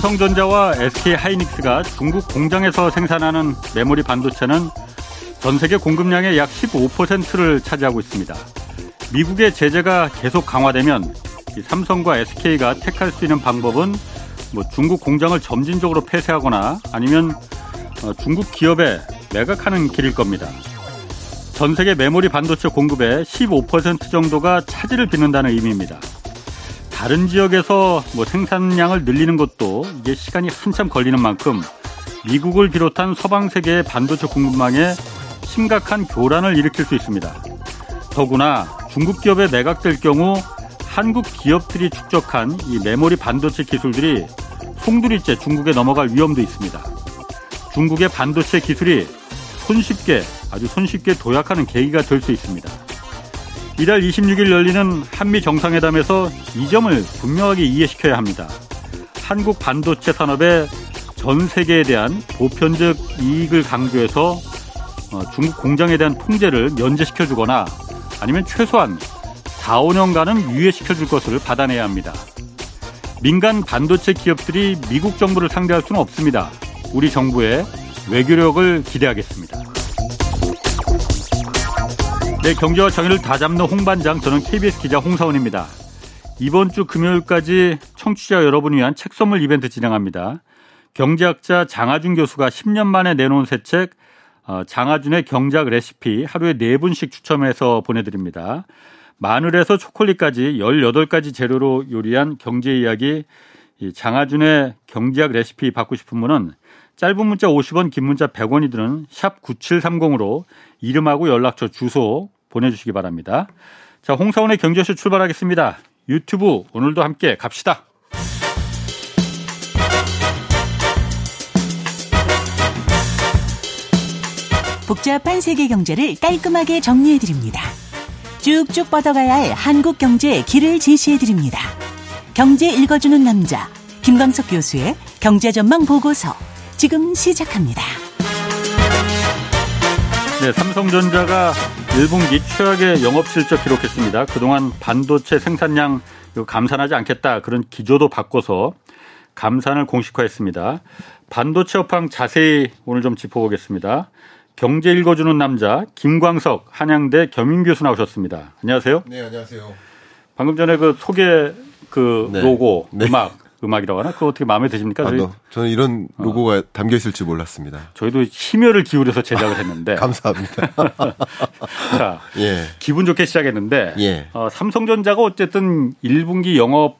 삼성전자와 SK 하이닉스가 중국 공장에서 생산하는 메모리 반도체는 전 세계 공급량의 약 15%를 차지하고 있습니다. 미국의 제재가 계속 강화되면 삼성과 SK가 택할 수 있는 방법은 뭐 중국 공장을 점진적으로 폐쇄하거나 아니면 어, 중국 기업에 매각하는 길일 겁니다. 전 세계 메모리 반도체 공급의 15% 정도가 차질을 빚는다는 의미입니다. 다른 지역에서 뭐 생산량을 늘리는 것도 이게 시간이 한참 걸리는 만큼 미국을 비롯한 서방 세계의 반도체 공급망에 심각한 교란을 일으킬 수 있습니다. 더구나 중국 기업에 매각될 경우 한국 기업들이 축적한 이 메모리 반도체 기술들이 송두리째 중국에 넘어갈 위험도 있습니다. 중국의 반도체 기술이 손쉽게 아주 손쉽게 도약하는 계기가 될 수 있습니다. 이달 26일 열리는 한미 정상회담에서 이 점을 분명하게 이해시켜야 합니다. 한국 반도체 산업의 전 세계에 대한 보편적 이익을 강조해서 어, 중국 공장에 대한 통제를 면제시켜 주거나 아니면 최소한 4, 5년간은 유예시켜 줄 것을 받아내야 합니다. 민간 반도체 기업들이 미국 정부를 상대할 수는 없습니다. 우리 정부의 외교력을 기대하겠습니다. 네, 경제와 정의를 다 잡는 홍반장, 저는 KBS 기자 홍사원입니다. 이번 주 금요일까지 청취자 여러분을 위한 책 선물 이벤트 진행합니다. 경제학자 장하준 교수가 10년 만에 내놓은 새 책, 어, 장하준의 경제학 레시피 하루에 4분씩 추첨해서 보내드립니다. 마늘에서 초콜릿까지 18가지 재료로 요리한 경제 이야기 장하준의 경제학 레시피 받고 싶은 분은 짧은 문자 50원, 긴 문자 100원이 드는 샵 9730으로 이름하고 연락처, 주소 보내주시기 바랍니다. 자, 홍사원의 경제쇼 출발하겠습니다. 유튜브 오늘도 함께 갑시다. 복잡한 세계 경제를 깔끔하게 정리해드립니다. 쭉쭉 뻗어가야 할 한국 경제의 길을 제시해드립니다. 경제 읽어주는 남자, 김광석 교수의 경제전망 보고서, 지금 시작합니다. 네, 삼성전자가 1분기 최악의 영업 실적 기록했습니다. 그동안 반도체 생산량 감산하지 않겠다 그런 기조도 바꿔서 감산을 공식화했습니다. 반도체 업황 자세히 오늘 좀 짚어보겠습니다. 경제 읽어주는 남자 김광석 한양대 겸임 교수 나오셨습니다. 안녕하세요. 네, 안녕하세요. 방금 전에 그 소개 그 네. 로고 네. 음악 음악이라고 하나? 그거 어떻게 마음에 드십니까? 아, 저희? 저는 이런 어. 로고가 어. 담겨 있을 줄 몰랐습니다. 저희도 심혈을 기울여서 제작을 했는데. 감사합니다. 자, 예. 기분 좋게 시작했는데 예. 어, 삼성전자가 어쨌든 1분기 영업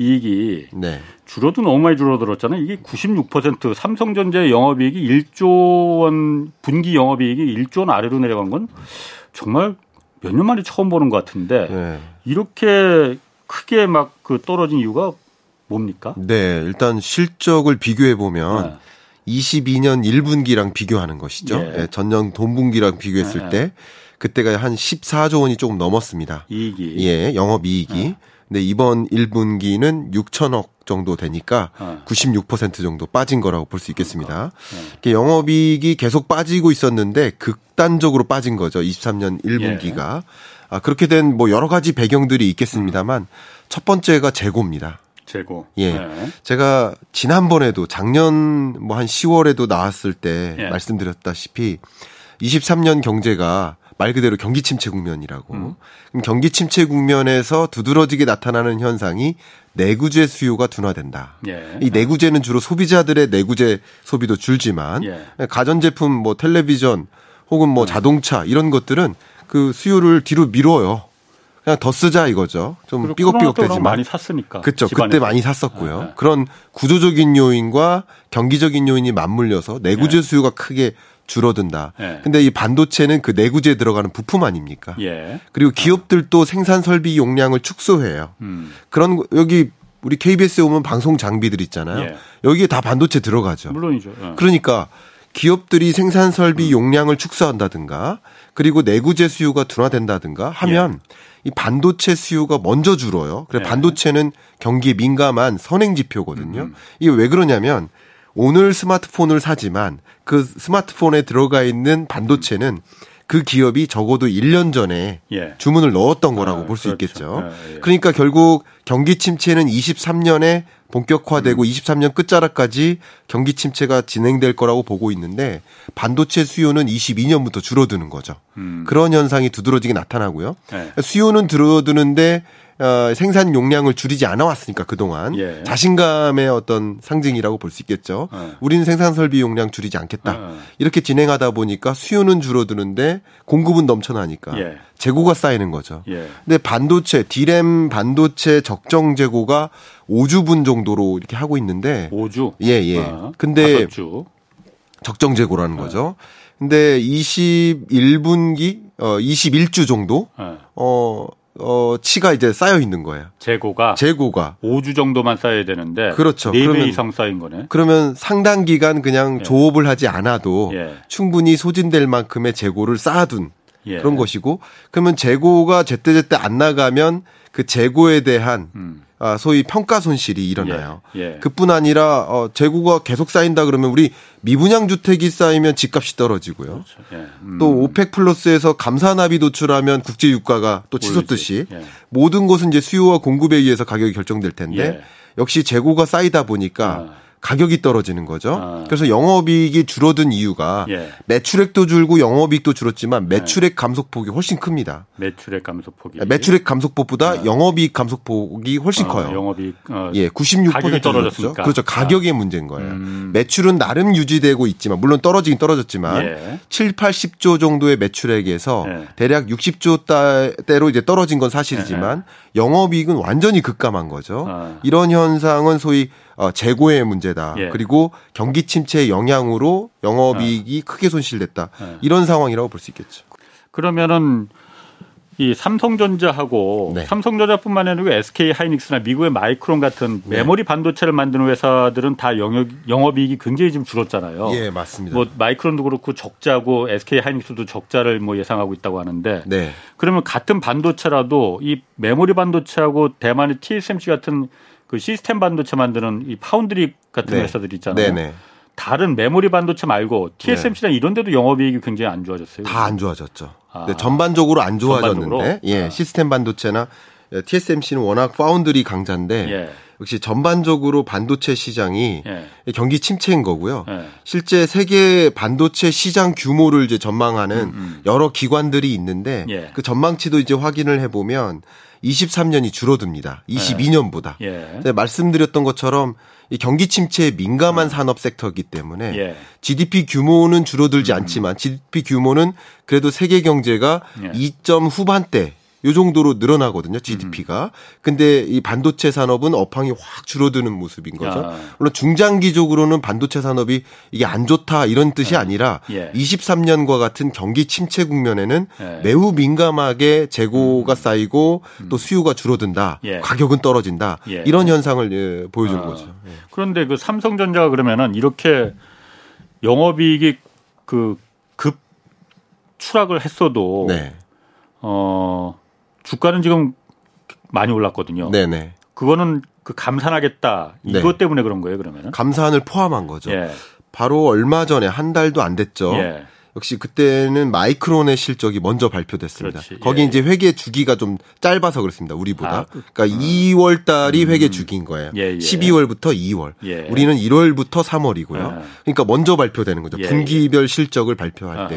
이익이 네. 줄어도 너무 많이 줄어들었잖아요. 이게 96% 삼성전자의 영업이익이 1조 원 분기 영업이익이 1조 원 아래로 내려간 건 정말 몇 년 만에 처음 보는 것 같은데 네. 이렇게 크게 막 그 떨어진 이유가 뭡니까? 네, 일단 실적을 비교해 보면 네. 22년 1분기랑 비교하는 것이죠. 예. 네, 전년 동분기랑 비교했을 네. 때 그때가 한 14조 원이 조금 넘었습니다. 이익이. 예, 영업 이익이. 네. 근데 이번 1분기는 6천억 정도 되니까 어. 96% 정도 빠진 거라고 볼 수 있겠습니다. 네. 영업이익이 계속 빠지고 있었는데 극단적으로 빠진 거죠. 23년 1분기가. 예. 아, 그렇게 된 뭐 여러 가지 배경들이 있겠습니다만 음. 첫 번째가 재고입니다. 재고. 예. 네. 제가 지난번에도 작년 뭐 한 10월에도 나왔을 때 예. 말씀드렸다시피 23년 경제가 말 그대로 경기 침체 국면이라고. 음. 그럼 경기 침체 국면에서 두드러지게 나타나는 현상이 내구재 수요가 둔화된다. 예. 이 내구재는 주로 소비자들의 내구재 소비도 줄지만 예. 가전제품 뭐 텔레비전 혹은 뭐 음. 자동차 이런 것들은 그 수요를 뒤로 미뤄요. 그냥 더 쓰자 이거죠. 좀 삐걱삐걱되지만 많이 샀으니까. 그렇죠. 그때 많이 샀었고요. 네. 그런 구조적인 요인과 경기적인 요인이 맞물려서 내구재 네. 수요가 크게 줄어든다. 예. 근데 이 반도체는 그 내구재에 들어가는 부품 아닙니까? 예. 그리고 기업들도 생산 설비 용량을 축소해요. 음. 그런 여기 우리 KBS에 오면 방송 장비들 있잖아요. 예. 여기에 다 반도체 들어가죠. 물론이죠. 예. 그러니까 기업들이 생산 설비 음. 용량을 축소한다든가 그리고 내구재 수요가 둔화된다든가 하면 예. 이 반도체 수요가 먼저 줄어요. 그래 예. 반도체는 경기에 민감한 선행 지표거든요. 음. 이게 왜 그러냐면 오늘 스마트폰을 사지만 그 스마트폰에 들어가 있는 반도체는 그 기업이 적어도 1년 전에 예. 주문을 넣었던 거라고 아, 볼수 그렇죠. 있겠죠. 아, 예. 그러니까 결국 경기 침체는 23년에 본격화되고 음. 23년 끝자락까지 경기 침체가 진행될 거라고 보고 있는데 반도체 수요는 22년부터 줄어드는 거죠. 음. 그런 현상이 두드러지게 나타나고요. 네. 수요는 줄어드는데 어, 생산 용량을 줄이지 않아 왔으니까 그동안 예. 자신감의 어떤 상징이라고 볼 수 있겠죠. 어. 우리는 생산 설비 용량 줄이지 않겠다. 어. 이렇게 진행하다 보니까 수요는 줄어드는데 공급은 넘쳐나니까 예. 재고가 쌓이는 거죠. 예. 근데 반도체, 디램 반도체 적정 재고가 5주분 정도로 이렇게 하고 있는데 5주. 예, 예. 어. 근데 적정 재고라는 어. 거죠. 근데 21분기 어 21주 정도 어, 어 어, 치가 이제 쌓여 있는 거예요. 재고가 재고가 5주 정도만 쌓여야 되는데 그렇죠. 4배 이상 쌓인 거네. 그러면 상당 기간 그냥 예. 조업을 하지 않아도 예. 충분히 소진될 만큼의 재고를 쌓아둔 예. 그런 것이고 그러면 재고가 제때제때 안 나가면 그 재고에 대한 음. 아, 소위 평가 손실이 일어나요. 예, 예. 그뿐 아니라 어, 재고가 계속 쌓인다 그러면 우리 미분양 주택이 쌓이면 집값이 떨어지고요. 그렇죠. 예. 음. 또 오펙 플러스에서 감사납이 도출하면 국제 유가가 또 치솟듯이 예. 모든 것은 이제 수요와 공급에 의해서 가격이 결정될 텐데 예. 역시 재고가 쌓이다 보니까 아. 가격이 떨어지는 거죠. 아. 그래서 영업이익이 줄어든 이유가 예. 매출액도 줄고 영업이익도 줄었지만 네. 매출액 감소폭이 훨씬 큽니다. 매출액 감소폭이 매출액 감소폭보다 아. 영업이익 감소폭이 훨씬 아, 커요. 영업이익 어, 예, 96% 가격이 떨어졌죠. 그렇죠. 가격의 아. 문제인 거예요. 음. 매출은 나름 유지되고 있지만 물론 떨어지긴 떨어졌지만 예. 7, 80조 정도의 매출액에서 예. 대략 60조 대로 이제 떨어진 건 사실이지만 예. 영업이익은 완전히 급감한 거죠. 아. 이런 현상은 소위 어, 재고의 문제다. 예. 그리고 경기 침체의 영향으로 영업이익이 어. 크게 손실됐다. 예. 이런 상황이라고 볼 수 있겠죠. 그러면은 이 삼성전자하고 네. 삼성전자뿐만 아니라 SK 하이닉스나 미국의 마이크론 같은 네. 메모리 반도체를 만드는 회사들은 다 영역 영업이익이 굉장히 좀 줄었잖아요. 예, 맞습니다. 뭐 마이크론도 그렇고 적자고 SK 하이닉스도 적자를 뭐 예상하고 있다고 하는데 네. 그러면 같은 반도체라도 이 메모리 반도체하고 대만의 TSMC 같은 그 시스템 반도체 만드는 이 파운드리 같은 네. 회사들 있잖아요. 네네. 다른 메모리 반도체 말고 TSMC나 네. 이런 데도 영업이익이 굉장히 안 좋아졌어요. 다 안 좋아졌죠. 아. 네, 전반적으로 안 좋아졌는데 전반적으로? 예, 아. 시스템 반도체나 TSMC는 워낙 파운드리 강자인데 예. 역시 전반적으로 반도체 시장이 예. 경기 침체인 거고요. 예. 실제 세계 반도체 시장 규모를 이제 전망하는 음, 음. 여러 기관들이 있는데 예. 그 전망치도 이제 확인을 해보면 23년이 줄어듭니다. 22년보다. 예. 네, 말씀드렸던 것처럼 이 경기 침체에 민감한 음. 산업 섹터이기 때문에 예. GDP 규모는 줄어들지 음. 않지만 GDP 규모는 그래도 세계 경제가 예. 2점 후반대 요 정도로 늘어나거든요, GDP가. 음. 근데 이 반도체 산업은 업황이 확 줄어드는 모습인 거죠. 야. 물론 중장기적으로는 반도체 산업이 이게 안 좋다 이런 뜻이 야. 아니라 예. 23년과 같은 경기 침체 국면에는 예. 매우 민감하게 재고가 음. 쌓이고 음. 또 수요가 줄어든다. 예. 가격은 떨어진다. 예. 이런 현상을 예, 보여주는 아. 거죠. 예. 그런데 그 삼성전자가 그러면은 이렇게 영업이익이 그 급 추락을 했어도 네. 어 주가는 지금 많이 올랐거든요. 네네. 그거는 그 감산하겠다 이것 네. 때문에 그런 거예요 그러면은? 감산을 포함한 거죠. 예. 바로 얼마 전에 한 달도 안 됐죠. 예. 역시 그때는 마이크론의 실적이 먼저 발표됐습니다. 그렇지. 거기 예. 이제 회계 주기가 좀 짧아서 그렇습니다. 우리보다. 아, 그, 그러니까 음. 2월 달이 음. 회계 주기인 거예요. 예, 예. 12월부터 2월. 예. 우리는 1월부터 3월이고요. 아. 그러니까 먼저 발표되는 거죠. 예, 분기별 실적을 발표할 아.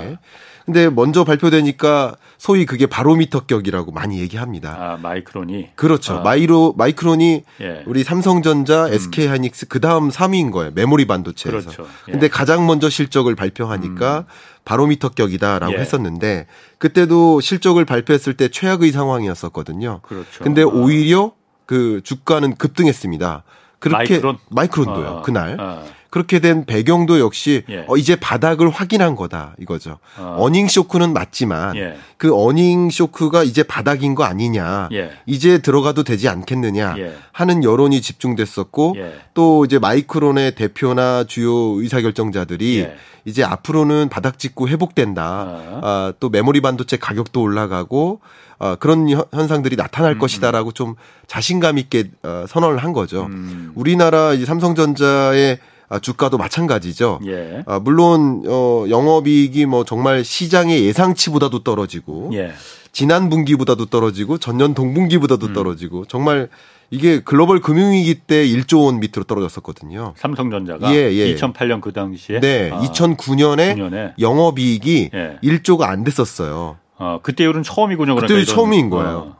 때. 근데 먼저 발표되니까 소위 그게 바로미터격이라고 많이 얘기합니다. 아, 마이크론이. 그렇죠. 아. 마이로 마이크론이 예. 우리 삼성전자, 음. SK 하이닉스 그다음 3위인 거예요. 메모리 반도체에서. 그렇죠. 예. 근데 가장 먼저 실적을 발표하니까 음. 바로미터격이다라고 예. 했었는데 그때도 실적을 발표했을 때 최악의 상황이었었거든요. 그렇죠. 근데 아. 오히려 그 주가는 급등했습니다. 그렇게 마이크론? 마이크론도요. 아. 그날. 아. 그렇게 된 배경도 역시 예. 어, 이제 바닥을 확인한 거다 이거죠. 어. 어닝 쇼크는 맞지만 예. 그 어닝 쇼크가 이제 바닥인 거 아니냐. 예. 이제 들어가도 되지 않겠느냐 예. 하는 여론이 집중됐었고 예. 또 이제 마이크론의 대표나 주요 의사결정자들이 예. 이제 앞으로는 바닥 찍고 회복된다. 어. 아, 또 메모리 반도체 가격도 올라가고 어, 그런 현상들이 나타날 음. 것이다라고 좀 자신감 있게 어, 선언을 한 거죠. 음. 우리나라 이제 삼성전자의 아, 주가도 마찬가지죠. 예. 아, 물론 어 영업이익이 뭐 정말 시장의 예상치보다도 떨어지고 예. 지난 분기보다도 떨어지고 전년 동분기보다도 음. 떨어지고 정말 이게 글로벌 금융위기 때 1조 원 밑으로 떨어졌었거든요. 삼성전자가 예, 예. 2008년 그 당시에 네, 아, 2009년에 9년에. 영업이익이 예. 1조가 안 됐었어요. 어, 그때 이후는 처음이군요. 그때 그러니까 처음인 거예요. 어.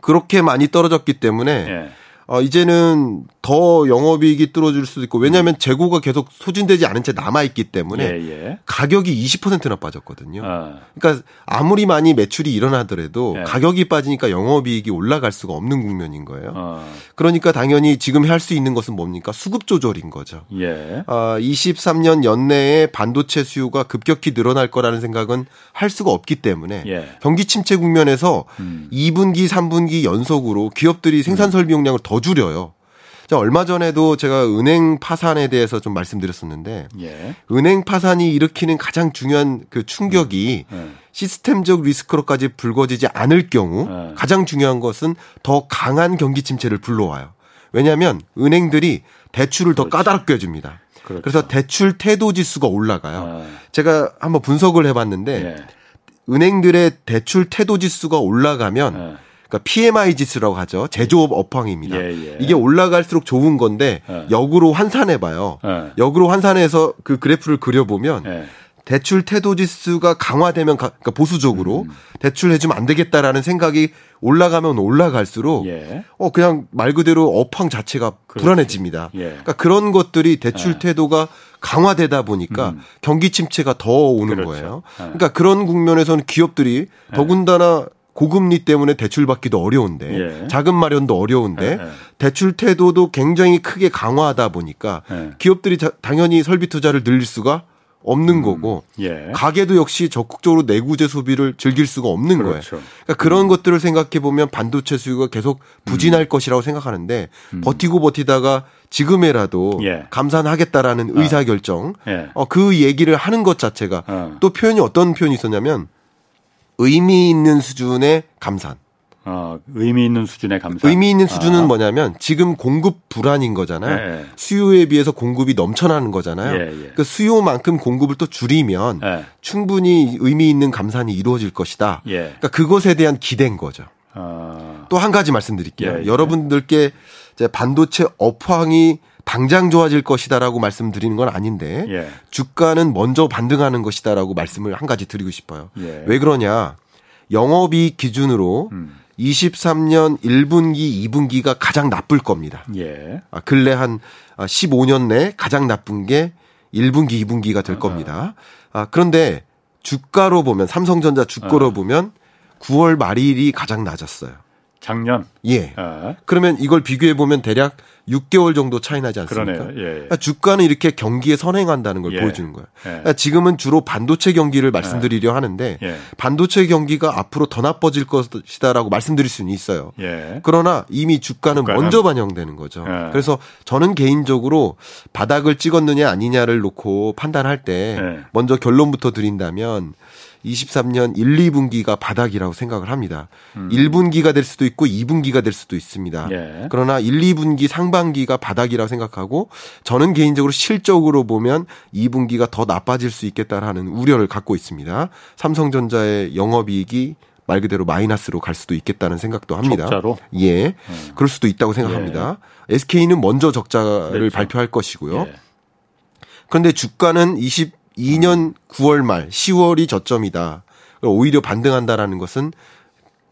그렇게 많이 떨어졌기 때문에 예. 어, 이제는 더 영업이익이 뚫어질 수도 있고 왜냐하면 재고가 계속 소진되지 않은 채 남아 있기 때문에 예, 예. 가격이 20%나 빠졌거든요. 아. 그러니까 아무리 많이 매출이 일어나더라도 예. 가격이 빠지니까 영업이익이 올라갈 수가 없는 국면인 거예요. 아. 그러니까 당연히 지금 할 수 있는 것은 뭡니까 수급 조절인 거죠. 예. 아, 23년 연내에 반도체 수요가 급격히 늘어날 거라는 생각은 할 수가 없기 때문에 예. 경기 침체 국면에서 음. 2분기, 3분기 연속으로 기업들이 생산 설비 용량을 더 줄여요. 자, 얼마 전에도 제가 은행 파산에 대해서 좀 말씀드렸었는데 예. 은행 파산이 일으키는 가장 중요한 그 충격이 음. 네. 시스템적 리스크로까지 불거지지 않을 경우 네. 가장 중요한 것은 더 강한 경기 침체를 불러와요. 왜냐하면 은행들이 대출을 그렇죠. 더 까다롭게 해줍니다. 그렇죠. 그래서 대출 태도 지수가 올라가요. 네. 제가 한번 분석을 해봤는데 예. 은행들의 대출 태도 지수가 올라가면 네. 그러니까 PMI 지수라고 하죠. 제조업 업황입니다. 예, 예. 이게 올라갈수록 좋은 건데 예. 역으로 환산해 봐요. 예. 역으로 환산해서 그 그래프를 그려 보면 예. 대출 태도 지수가 강화되면 그러니까 보수적으로 음. 대출 해 주면 안 되겠다라는 생각이 올라가면 올라갈수록 예. 어 그냥 말 그대로 업황 자체가 그렇지. 불안해집니다. 그러니까 그런 것들이 대출 태도가 강화되다 보니까 음. 경기 침체가 더 오는 그렇죠. 거예요. 그러니까 그런 국면에서는 기업들이 더군다나 고금리 때문에 대출 받기도 어려운데 예. 자금 마련도 어려운데 예, 예. 대출 태도도 굉장히 크게 강화하다 보니까 예. 기업들이 자, 당연히 설비 투자를 늘릴 수가 없는 음. 거고 예. 가게도 역시 적극적으로 내구재 소비를 즐길 수가 없는 그렇죠. 거예요. 그러니까 그런 음. 것들을 생각해 보면 반도체 수요가 계속 부진할 음. 것이라고 생각하는데 음. 버티고 버티다가 지금에라도 예. 감산하겠다라는 어. 의사 결정 어, 그 얘기를 하는 것 자체가 어. 또 표현이 어떤 표현이 있었냐면 의미 있는 수준의 감산. 어, 의미 있는 수준의 감산. 의미 있는 수준은 아. 뭐냐면 지금 공급 불안인 거잖아요. 예. 수요에 비해서 공급이 넘쳐나는 거잖아요. 예, 예. 그 수요만큼 공급을 또 줄이면 예. 충분히 의미 있는 감산이 이루어질 것이다. 예. 그러니까 그것에 대한 기대인 거죠. 아. 또한 가지 말씀드릴게요. 예, 여러분들께 반도체 업황이 당장 좋아질 것이다라고 말씀드리는 건 아닌데 예. 주가는 먼저 반등하는 것이다라고 말씀을 한 가지 드리고 싶어요. 예. 왜 그러냐? 영업이익 기준으로 음. 23년 1분기, 2분기가 가장 나쁠 겁니다. 예. 아, 근래 한 15년 내 가장 나쁜 게 1분기, 2분기가 될 아. 겁니다. 아, 그런데 주가로 보면 삼성전자 주가로 아. 보면 9월 말일이 가장 낮았어요. 작년. 예. 아. 그러면 이걸 비교해 보면 대략 6개월 정도 차이 나지 않습니까? 예, 예. 그러니까 주가는 이렇게 경기에 선행한다는 걸 예. 보여주는 거예요. 예. 그러니까 지금은 주로 반도체 경기를 말씀드리려 하는데 예. 반도체 경기가 앞으로 더 나빠질 것이다라고 말씀드릴 수는 있어요. 예. 그러나 이미 주가는, 주가는, 먼저 반영되는 거죠. 그래서 저는 개인적으로 바닥을 찍었느냐 아니냐를 놓고 판단할 때 먼저 결론부터 드린다면 23년 1, 2분기가 바닥이라고 생각을 합니다. 음. 1분기가 될 수도 있고 2분기가 될 수도 있습니다. 예. 그러나 1, 2분기 상반기가 바닥이라고 생각하고 저는 개인적으로 실적으로 보면 2분기가 더 나빠질 수 있겠다라는 우려를 갖고 있습니다. 삼성전자의 영업이익이 말 그대로 마이너스로 갈 수도 있겠다는 생각도 합니다. 적자로? 예. 음. 그럴 수도 있다고 생각합니다. 예. SK는 먼저 적자를 그렇죠. 발표할 것이고요. 예. 그런데 주가는 20 2년 9월 말 10월이 저점이다. 오히려 반등한다라는 것은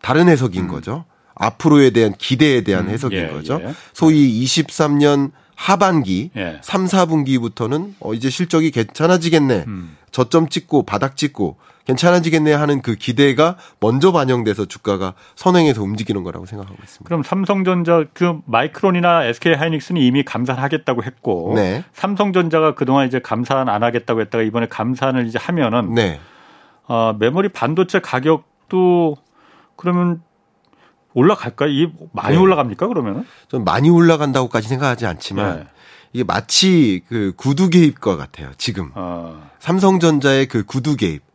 다른 해석인 음. 거죠. 앞으로에 대한 기대에 대한 음. 해석인 예, 거죠. 예. 소위 23년 하반기 예. 3, 4분기부터는 어 이제 실적이 괜찮아지겠네. 음. 저점 찍고 바닥 찍고 괜찮아지겠네 하는 그 기대가 먼저 반영돼서 주가가 선행해서 움직이는 거라고 생각하고 있습니다. 그럼 삼성전자 그 마이크론이나 SK 하이닉스는 이미 감산하겠다고 했고 네. 삼성전자가 그동안 이제 감산 안 하겠다고 했다가 이번에 감산을 이제 하면은 네. 어, 메모리 반도체 가격도 그러면 올라갈까요? 이 많이 네. 올라갑니까 그러면은? 좀 많이 올라간다고까지 생각하지 않지만 네. 이게 마치 그 구두 개입과 같아요. 지금 어. 삼성전자의 그 구두 개입.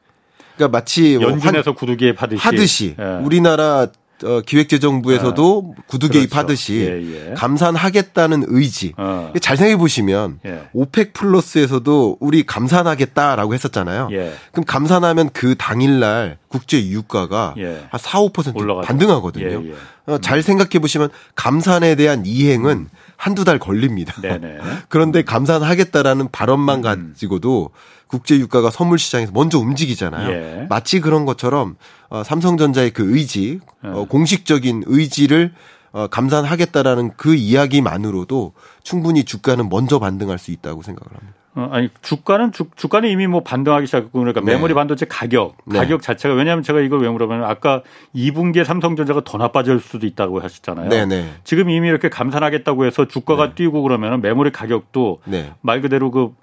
그러니까 마치 뭐 연준에서 구두 개입 하듯이 하듯이 예. 우리나라 어, 기획재정부에서도 아, 구두 그렇죠. 개입하듯이 예, 예. 감산하겠다는 의지. 어. 잘 생각해 보시면 예. 오펙 플러스에서도 우리 감산하겠다라고 했었잖아요. 예. 그럼 감산하면 그 당일날 국제 유가가 예. 한 4, 5% 올라가죠. 반등하거든요. 예, 예. 어, 잘 생각해 보시면 감산에 대한 이행은 음. 한두 달 걸립니다. 네네. 그런데 감산하겠다라는 발언만 음. 가지고도 국제 유가가 선물 시장에서 먼저 움직이잖아요. 예. 마치 그런 것처럼 어, 삼성전자의 그 의지, 예. 어, 공식적인 의지를 어, 감산하겠다라는 그 이야기만으로도 충분히 주가는 먼저 반등할 수 있다고 생각을 합니다. 어, 아니 주가는 주, 주가는 이미 뭐 반등하기 시작했고 그러니까 네. 메모리 반도체 가격 네. 가격 자체가 왜냐하면 제가 이걸 왜 물어보면 아까 2분기에 삼성전자가 더 나빠질 수도 있다고 하셨잖아요. 네, 네. 지금 이미 이렇게 감산하겠다고 해서 주가가 네. 뛰고 그러면 메모리 가격도 네. 말 그대로 그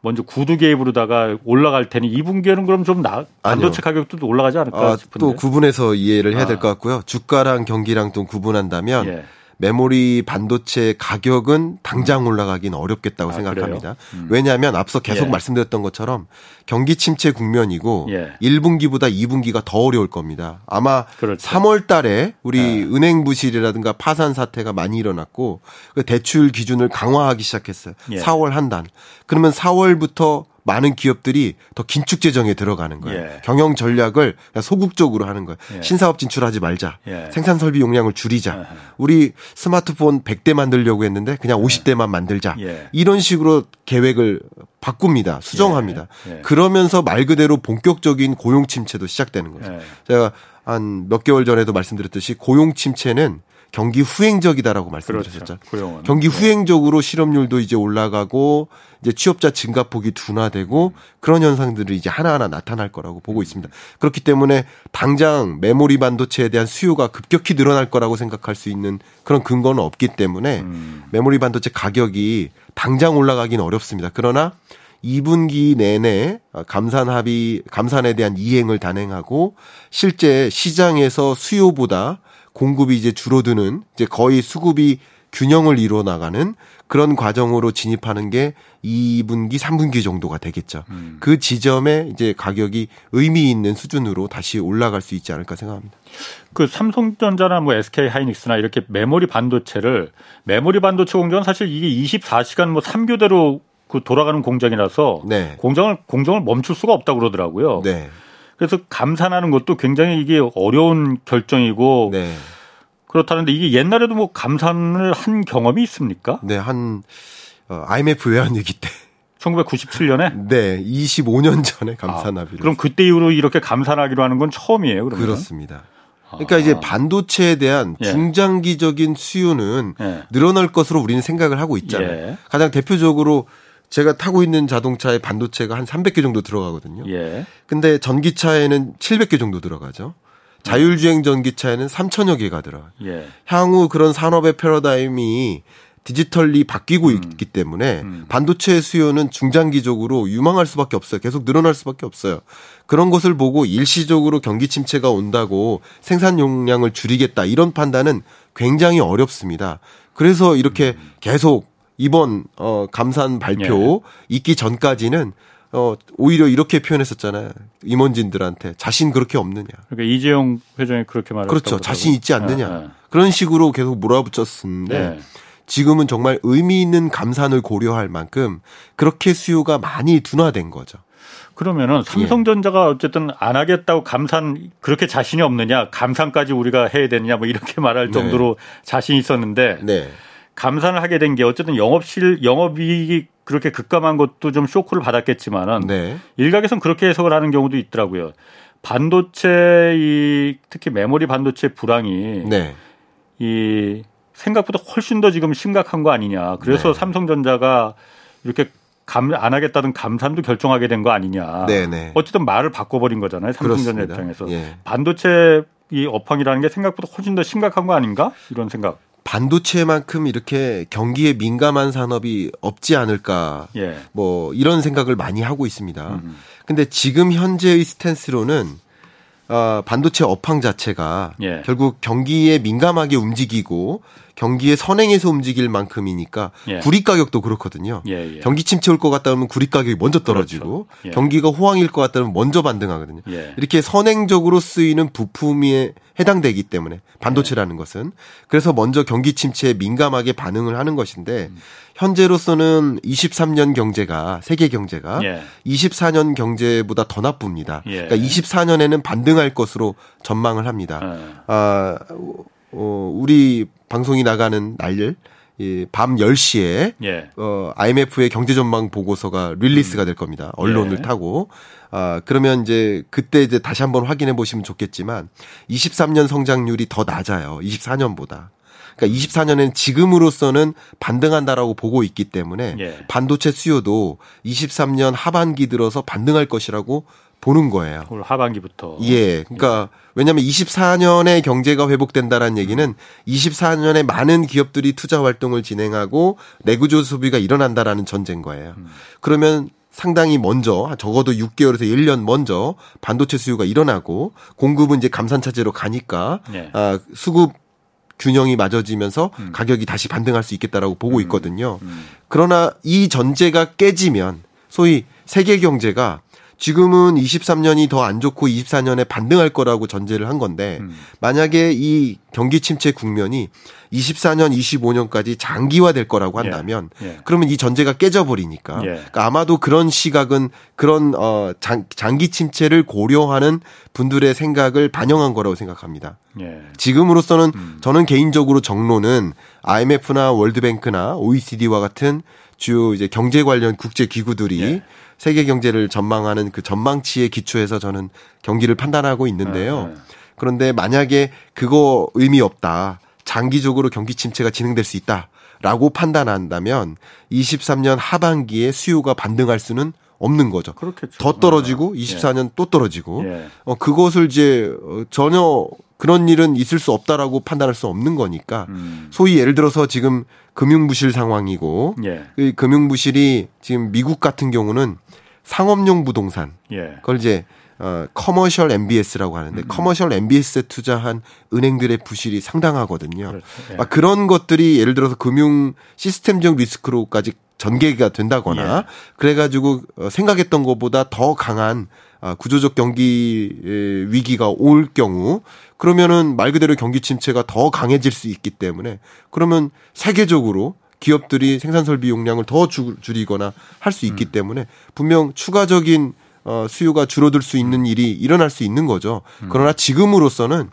먼저 구두 개입으로다가 올라갈 테니 2분기에는 그럼 좀 나, 반도체. 가격도 올라가지 않을까 아, 싶은데. 또 구분해서 이해를 해야 될것 아. 같고요. 주가랑 경기랑 또 구분한다면 예. 메모리 반도체 가격은 당장 올라가긴 어렵겠다고 아, 생각합니다. 음. 왜냐하면 앞서 계속 예. 말씀드렸던 것처럼 경기 침체 국면이고 예. 1분기보다 2분기가 더 어려울 겁니다. 아마 그렇죠. 3월 달에 우리 예. 은행 부실이라든가 파산 사태가 많이 일어났고 그 대출 기준을 강화하기 시작했어요. 4월 예. 한 달. 그러면 4월부터 많은 기업들이 더 긴축 재정에 들어가는 거예요. 예. 경영 전략을 소극적으로 하는 거예요. 예. 신사업 진출하지 말자. 예. 생산 설비 용량을 줄이자. 우리 스마트폰 100대 만들려고 했는데 그냥 50대만 만들자. 예. 이런 식으로 계획을 바꿉니다. 수정합니다. 예. 예. 그러면서 말 그대로 본격적인 고용 침체도 시작되는 거죠. 제가 한 몇 개월 전에도 말씀드렸듯이 고용 침체는 경기 후행적이다라고 말씀드렸었죠. 그렇죠. 경기 네. 후행적으로 실업률도 이제 올라가고 이제 취업자 증가폭이 둔화되고 그런 현상들이 이제 하나하나 나타날 거라고 보고 있습니다. 그렇기 때문에 당장 메모리 반도체에 대한 수요가 급격히 늘어날 거라고 생각할 수 있는 그런 근거는 없기 때문에 음. 메모리 반도체 가격이 당장 올라가기는 어렵습니다. 그러나 2분기 내내 감산 합의, 감산에 대한 이행을 단행하고 실제 시장에서 수요보다 공급이 이제 줄어드는 이제 거의 수급이 균형을 이루어 나가는 그런 과정으로 진입하는 게 2분기, 3분기 정도가 되겠죠. 음. 그 지점에 이제 가격이 의미 있는 수준으로 다시 올라갈 수 있지 않을까 생각합니다. 그 삼성전자나 뭐 SK 하이닉스나 이렇게 메모리 반도체를 메모리 반도체 공정은 사실 이게 24시간 뭐 3교대로 그 돌아가는 공장이라서 네. 공장을 공정을 멈출 수가 없다고 그러더라고요. 네. 그래서 감산하는 것도 굉장히 이게 어려운 결정이고 네. 그렇다는데 이게 옛날에도 뭐 감산을 한 경험이 있습니까? 네, 한 어, IMF 외환위기 때 1997년에? 네, 25년 전에 감산하기로. 아, 그럼 그때 이후로 이렇게 감산하기로 하는 건 처음이에요, 그러면? 그렇습니다. 그러니까 아. 이제 반도체에 대한 예. 중장기적인 수요는 예. 늘어날 것으로 우리는 생각을 하고 있잖아요. 예. 가장 대표적으로 제가 타고 있는 자동차에 반도체가 한 300개 정도 들어가거든요. 예. 근데 전기차에는 700개 정도 들어가죠. 자율주행 전기차에는 3천여 개가 들어가요. 예. 향후 그런 산업의 패러다임이 디지털리 바뀌고 음. 있기 때문에 음. 반도체 수요는 중장기적으로 유망할 수밖에 없어요. 계속 늘어날 수밖에 없어요. 그런 것을 보고 일시적으로 경기 침체가 온다고 생산 용량을 줄이겠다 이런 판단은 굉장히 어렵습니다. 그래서 이렇게 음. 계속 이번 어 감산 발표 예. 있기 전까지는 어 오히려 이렇게 표현했었잖아요. 임원진들한테 자신 그렇게 없느냐. 그러니까 이재용 회장이 그렇게 말했죠. 그렇죠. 자신 있지 않느냐. 예, 예. 그런 식으로 계속 몰아붙였었는데 예. 지금은 정말 의미 있는 감산을 고려할 만큼 그렇게 수요가 많이 둔화된 거죠. 그러면은 삼성전자가 어쨌든 안 하겠다고 감산 그렇게 자신이 없느냐 감산까지 우리가 해야 되느냐 뭐 이렇게 말할 네. 정도로 네. 자신 있었는데 네. 감산을 하게 된 게 어쨌든 영업실 영업이익이 그렇게 급감한 것도 좀 쇼크를 받았겠지만은 네. 일각에선 그렇게 해석을 하는 경우도 있더라고요. 반도체 이 특히 메모리 반도체 불황이 네. 이 생각보다 훨씬 더 지금 심각한 거 아니냐. 그래서 네. 삼성전자가 이렇게 감, 안 하겠다던 감산도 결정하게 된 거 아니냐. 네네. 네. 어쨌든 말을 바꿔버린 거잖아요. 삼성전자 그렇습니다. 입장에서. 예. 반도체 이 업황이라는 게 생각보다 훨씬 더 심각한 거 아닌가? 이런 생각. 반도체만큼 이렇게 경기에 민감한 산업이 없지 않을까. 예. 뭐 이런 생각을 많이 하고 있습니다. 음. 근데 지금 현재의 스탠스로는 어, 반도체 업황 자체가 예. 결국 경기에 민감하게 움직이고 경기의 선행에서 움직일 만큼이니까 예. 구리 가격도 그렇거든요. 예, 예. 경기 침체 올 것 같다 면 구리 가격이 먼저 떨어지고 그렇죠. 예. 경기가 호황일 것 같다 면 먼저 반등하거든요. 예. 이렇게 선행적으로 쓰이는 부품에 해당되기 때문에 반도체라는 것은 그래서 먼저 경기 침체에 민감하게 반응을 하는 것인데 음. 현재로서는 23년 경제가 세계 경제가 예. 24년 경제보다 더 나쁩니다. 예. 그러니까 24년에는 반등할 것으로 전망을 합니다. 예. 아, 어, 우리 방송이 나가는 날, 이, 밤 10시에, 예. 어, IMF의 경제 전망 보고서가 릴리스가 음. 될 겁니다. 언론을 예. 타고. 아, 그러면 이제 그때 이제 다시 한번 확인해 보시면 좋겠지만 23년 성장률이 더 낮아요. 24년보다. 그러니까 24년엔 지금으로서는 반등한다라고 보고 있기 때문에 예. 반도체 수요도 23년 하반기 들어서 반등할 것이라고 보는 거예요. 올 하반기부터. 예. 그러니까 왜냐하면 24년에 경제가 회복된다라는 얘기는 24년에 많은 기업들이 투자 활동을 진행하고 내구조 소비가 일어난다라는 전제인 거예요. 음. 그러면 상당히 먼저 적어도 6개월에서 1년 먼저 반도체 수요가 일어나고 공급은 이제 감산 차제로 가니까 예. 아, 수급 균형이 맞아지면서 음. 가격이 다시 반등할 수 있겠다라고 보고 음. 있거든요. 음. 그러나 이 전제가 깨지면 소위 세계 경제가 지금은 23년이 더 안 좋고 24년에 반등할 거라고 전제를 한 건데 음. 만약에 이 경기 침체 국면이 24년, 25년까지 장기화될 거라고 한다면 예. 예. 그러면 이 전제가 깨져버리니까 예. 그러니까 아마도 그런 시각은 그런 어 장, 장기 침체를 고려하는 분들의 생각을 반영한 거라고 생각합니다. 예. 지금으로서는 음. 저는 개인적으로 정론은 IMF나 월드뱅크나 OECD와 같은 주요 이제 경제 관련 국제 기구들이 예. 세계 경제를 전망하는 그 전망치에 기초해서 저는 경기를 판단하고 있는데요. 네, 네. 그런데 만약에 그거 의미 없다. 장기적으로 경기 침체가 진행될 수 있다. 라고 판단한다면 23년 하반기에 수요가 반등할 수는 없는 거죠. 그렇겠죠. 더 떨어지고 24년 예. 또 떨어지고 예. 어 그것을 이제 어, 전혀 그런 일은 있을 수 없다라고 판단할 수 없는 거니까 음. 소위 예를 들어서 지금 금융부실 상황이고 예. 그 금융부실이 지금 미국 같은 경우는 상업용 부동산 예. 그걸 이제 어 commercial MBS라고 하는데 음. commercial MBS에 투자한 은행들의 부실이 상당하거든요. 그렇죠. 예. 아, 그런 것들이 예를 들어서 금융 시스템적 리스크로까지 전개가 된다거나 예. 그래가지고 어, 생각했던 것보다 더 강한 아, 구조적 경기 위기가 올 경우 그러면은 말 그대로 경기 침체가 더 강해질 수 있기 때문에 그러면 세계적으로 기업들이 생산 설비 용량을 더 줄이거나 할 수 있기 음. 때문에 분명 추가적인 어 수요가 줄어들 수 있는 일이 일어날 수 있는 거죠. 음. 그러나 지금으로서는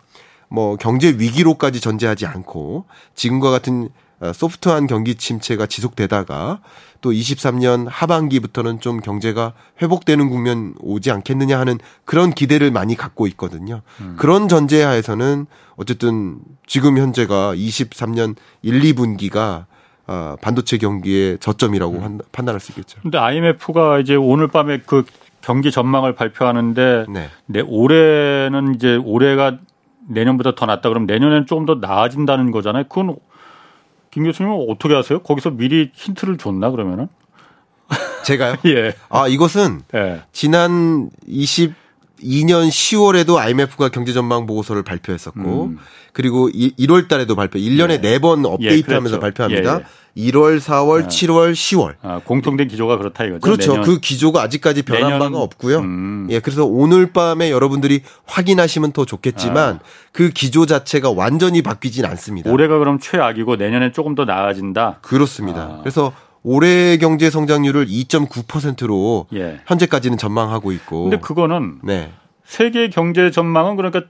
뭐 경제 위기로까지 전제하지 않고 지금과 같은 어, 소프트한 경기 침체가 지속되다가 또 23년 하반기부터는 좀 경제가 회복되는 국면 오지 않겠느냐 하는 그런 기대를 많이 갖고 있거든요. 음. 그런 전제하에서는 어쨌든 지금 현재가 23년 1, 2분기가 아, 반도체 경기의 저점이라고 음. 판단할 수 있겠죠. 근데 IMF가 이제 오늘 밤에 그 경기 전망을 발표하는데 네. 네, 올해는 이제 올해가 내년보다 더 낫다 그러면 내년에는 조금 더 나아진다는 거잖아요. 그건 김 교수님은 어떻게 하세요? 거기서 미리 힌트를 줬나 그러면은? 제가요? 예. 아 이것은 예. 지난 22년 10월에도 IMF가 경제 전망 보고서를 발표했었고 음. 그리고 1월 달에도 발표, 1년에 예. 4번 업데이트하면서 예, 그렇죠. 발표합니다. 예, 예. 1월, 4월, 아. 7월, 10월. 아, 공통된 기조가 그렇다 이거죠. 그렇죠. 내년. 그 기조가 아직까지 변한 내년... 바가 없고요. 음. 예, 그래서 오늘 밤에 여러분들이 확인하시면 더 좋겠지만 아. 그 기조 자체가 완전히 바뀌진 않습니다. 올해가 그럼 최악이고 내년에 조금 더 나아진다. 그렇습니다. 아. 그래서 올해 경제 성장률을 2.9%로 예. 현재까지는 전망하고 있고. 근데 그거는 네. 세계 경제 전망은 그러니까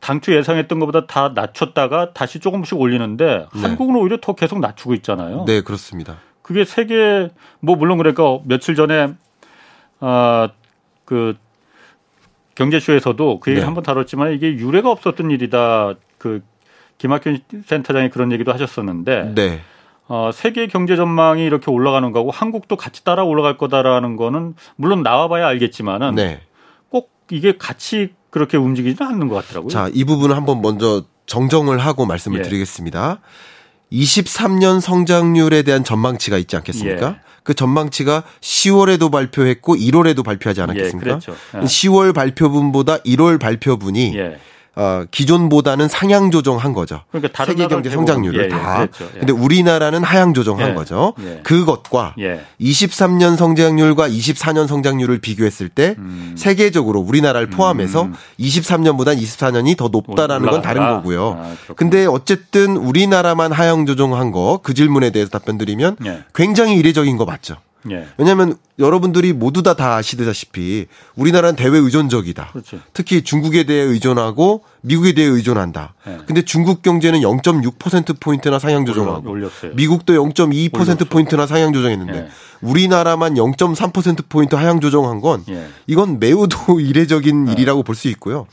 당초 예상했던 것보다 다 낮췄다가 다시 조금씩 올리는데 네. 한국은 오히려 더 계속 낮추고 있잖아요. 네, 그렇습니다. 그게 세계 뭐 물론 그러니까 며칠 전에 아그 경제쇼에서도 그 얘기 네. 한번 다뤘지만 이게 유례가 없었던 일이다. 그 김학균 센터장이 그런 얘기도 하셨었는데 네. 어, 세계 경제 전망이 이렇게 올라가는 거고 한국도 같이 따라 올라갈 거다라는 거는 물론 나와봐야 알겠지만은 네. 꼭 이게 같이 그렇게 움직이지는 않는 것 같더라고요. 자, 이 부분을 한번 먼저 정정을 하고 말씀을 예. 드리겠습니다. 23년 성장률에 대한 전망치가 있지 않겠습니까? 예. 그 전망치가 10월에도 발표했고 1월에도 발표하지 않았겠습니까? 예, 그렇죠. 10월 예. 발표분보다 1월 발표분이 예. 어, 기존보다는 상향 조정한 거죠. 그러니까 세계 경제 성장률을 예, 다. 그렇죠. 예. 근데 우리나라는 하향 조정한 예, 거죠. 예. 그것과 23년 예. 성장률과 24년 성장률을 비교했을 때 음. 세계적으로 우리나라를 포함해서 음. 23년보다 24년이 더 높다라는 건 다른 거고요. 아, 근데 어쨌든 우리나라만 하향 조정한 거 그 질문에 대해서 답변 드리면 예. 굉장히 이례적인 거 맞죠. 예. 왜냐하면 여러분들이 모두 다, 다 아시다시피 우리나라는 대외 의존적이다. 그렇지. 특히 중국에 대해 의존하고 미국에 대해 의존한다. 예. 근데 중국 경제는 0.6% 포인트나 상향 조정하고. 미국도 0.2% 포인트나 상향 조정했는데 예. 우리나라만 0.3% 포인트 하향 조정한 건 예. 이건 매우도 이례적인 예. 일이라고 볼 수 있고요.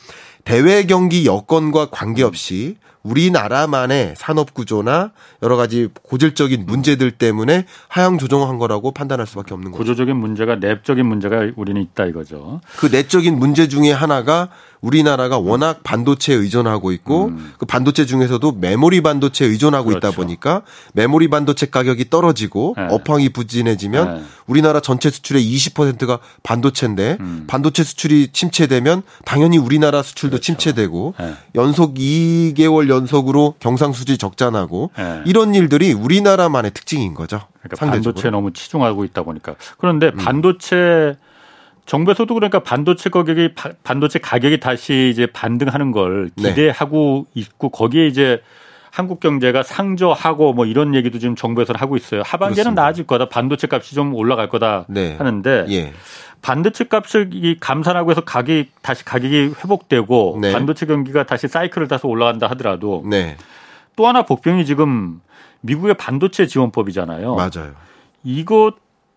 대외 경기 여건과 관계없이 우리나라만의 산업 구조나 여러 가지 고질적인 문제들 때문에 하향 조정한 거라고 판단할 수밖에 없는 거죠. 구조적인 문제가 내적인 문제가 우리는 있다 이거죠. 그 내적인 문제 중에 하나가 우리나라가 워낙 반도체에 의존하고 있고 음. 그 반도체 중에서도 메모리 반도체에 의존하고 그렇죠. 있다 보니까 메모리 반도체 가격이 떨어지고 네. 업황이 부진해지면 네. 우리나라 전체 수출의 20%가 반도체인데 음. 반도체 수출이 침체되면 당연히 우리나라 수출도 그렇죠. 침체되고 네. 연속 2개월 연속으로 경상수지 적자나고 네. 이런 일들이 우리나라만의 특징인 거죠. 그러니까 반도체에 너무 치중하고 있다 보니까 그런데 음. 반도체 정부에서도 그러니까 반도체 가격이 반도체 가격이 다시 이제 반등하는 걸 네. 기대하고 네. 있고 거기에 이제 한국 경제가 상저하고 뭐 이런 얘기도 지금 정부에서는 하고 있어요. 하반기에는 그렇습니다. 나아질 거다. 반도체 값이 좀 올라갈 거다 네. 하는데 예. 반도체 값을 이 감산하고 해서 가격이 다시 가격이 회복되고 네. 반도체 경기가 다시 사이클을 타서 올라간다 하더라도 네. 또 하나 복병이 지금 미국의 반도체 지원법이잖아요. 맞아요. 이것